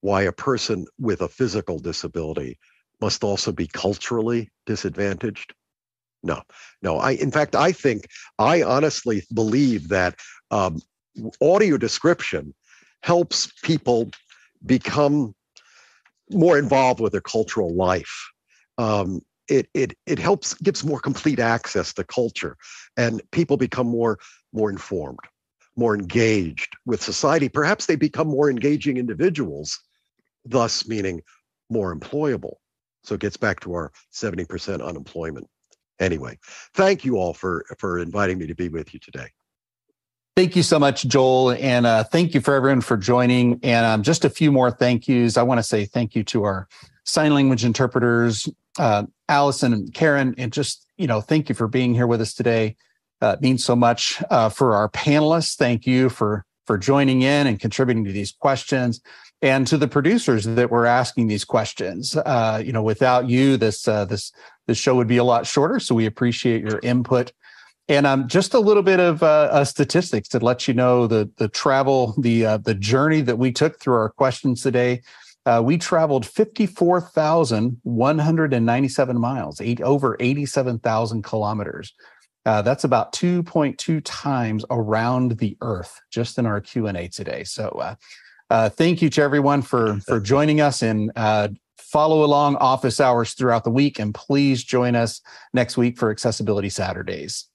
why a person with a physical disability must also be culturally disadvantaged no, no. I, in fact, I think I honestly believe that um, audio description helps people become more involved with their cultural life. Um, it it it helps gives more complete access to culture, and people become more more informed, more engaged with society. Perhaps they become more engaging individuals, thus meaning more employable. So it gets back to our seventy percent unemployment anyway, thank you all for for inviting me to be with you today. Thank you so much, Joel, and uh, thank you for everyone for joining. And um, just a few more thank yous. I want to say thank you to our sign language interpreters, uh, Allison and Karen, and just you know, thank you for being here with us today. Uh, means so much uh, for our panelists. Thank you for for joining in and contributing to these questions and to the producers that were asking these questions. Uh, you know, without you, this uh, this the show would be a lot shorter. So we appreciate your input. And um, just a little bit of uh, statistics to let you know the the travel, the uh, the journey that we took through our questions today. Uh, we traveled fifty four thousand one hundred and ninety seven miles, eight over eighty seven thousand kilometers. Uh, that's about two point two times around the Earth, just in our Q and A today. So, uh, thank you to everyone for for joining us and follow along office hours throughout the week. And please join us next week for Accessibility Saturdays.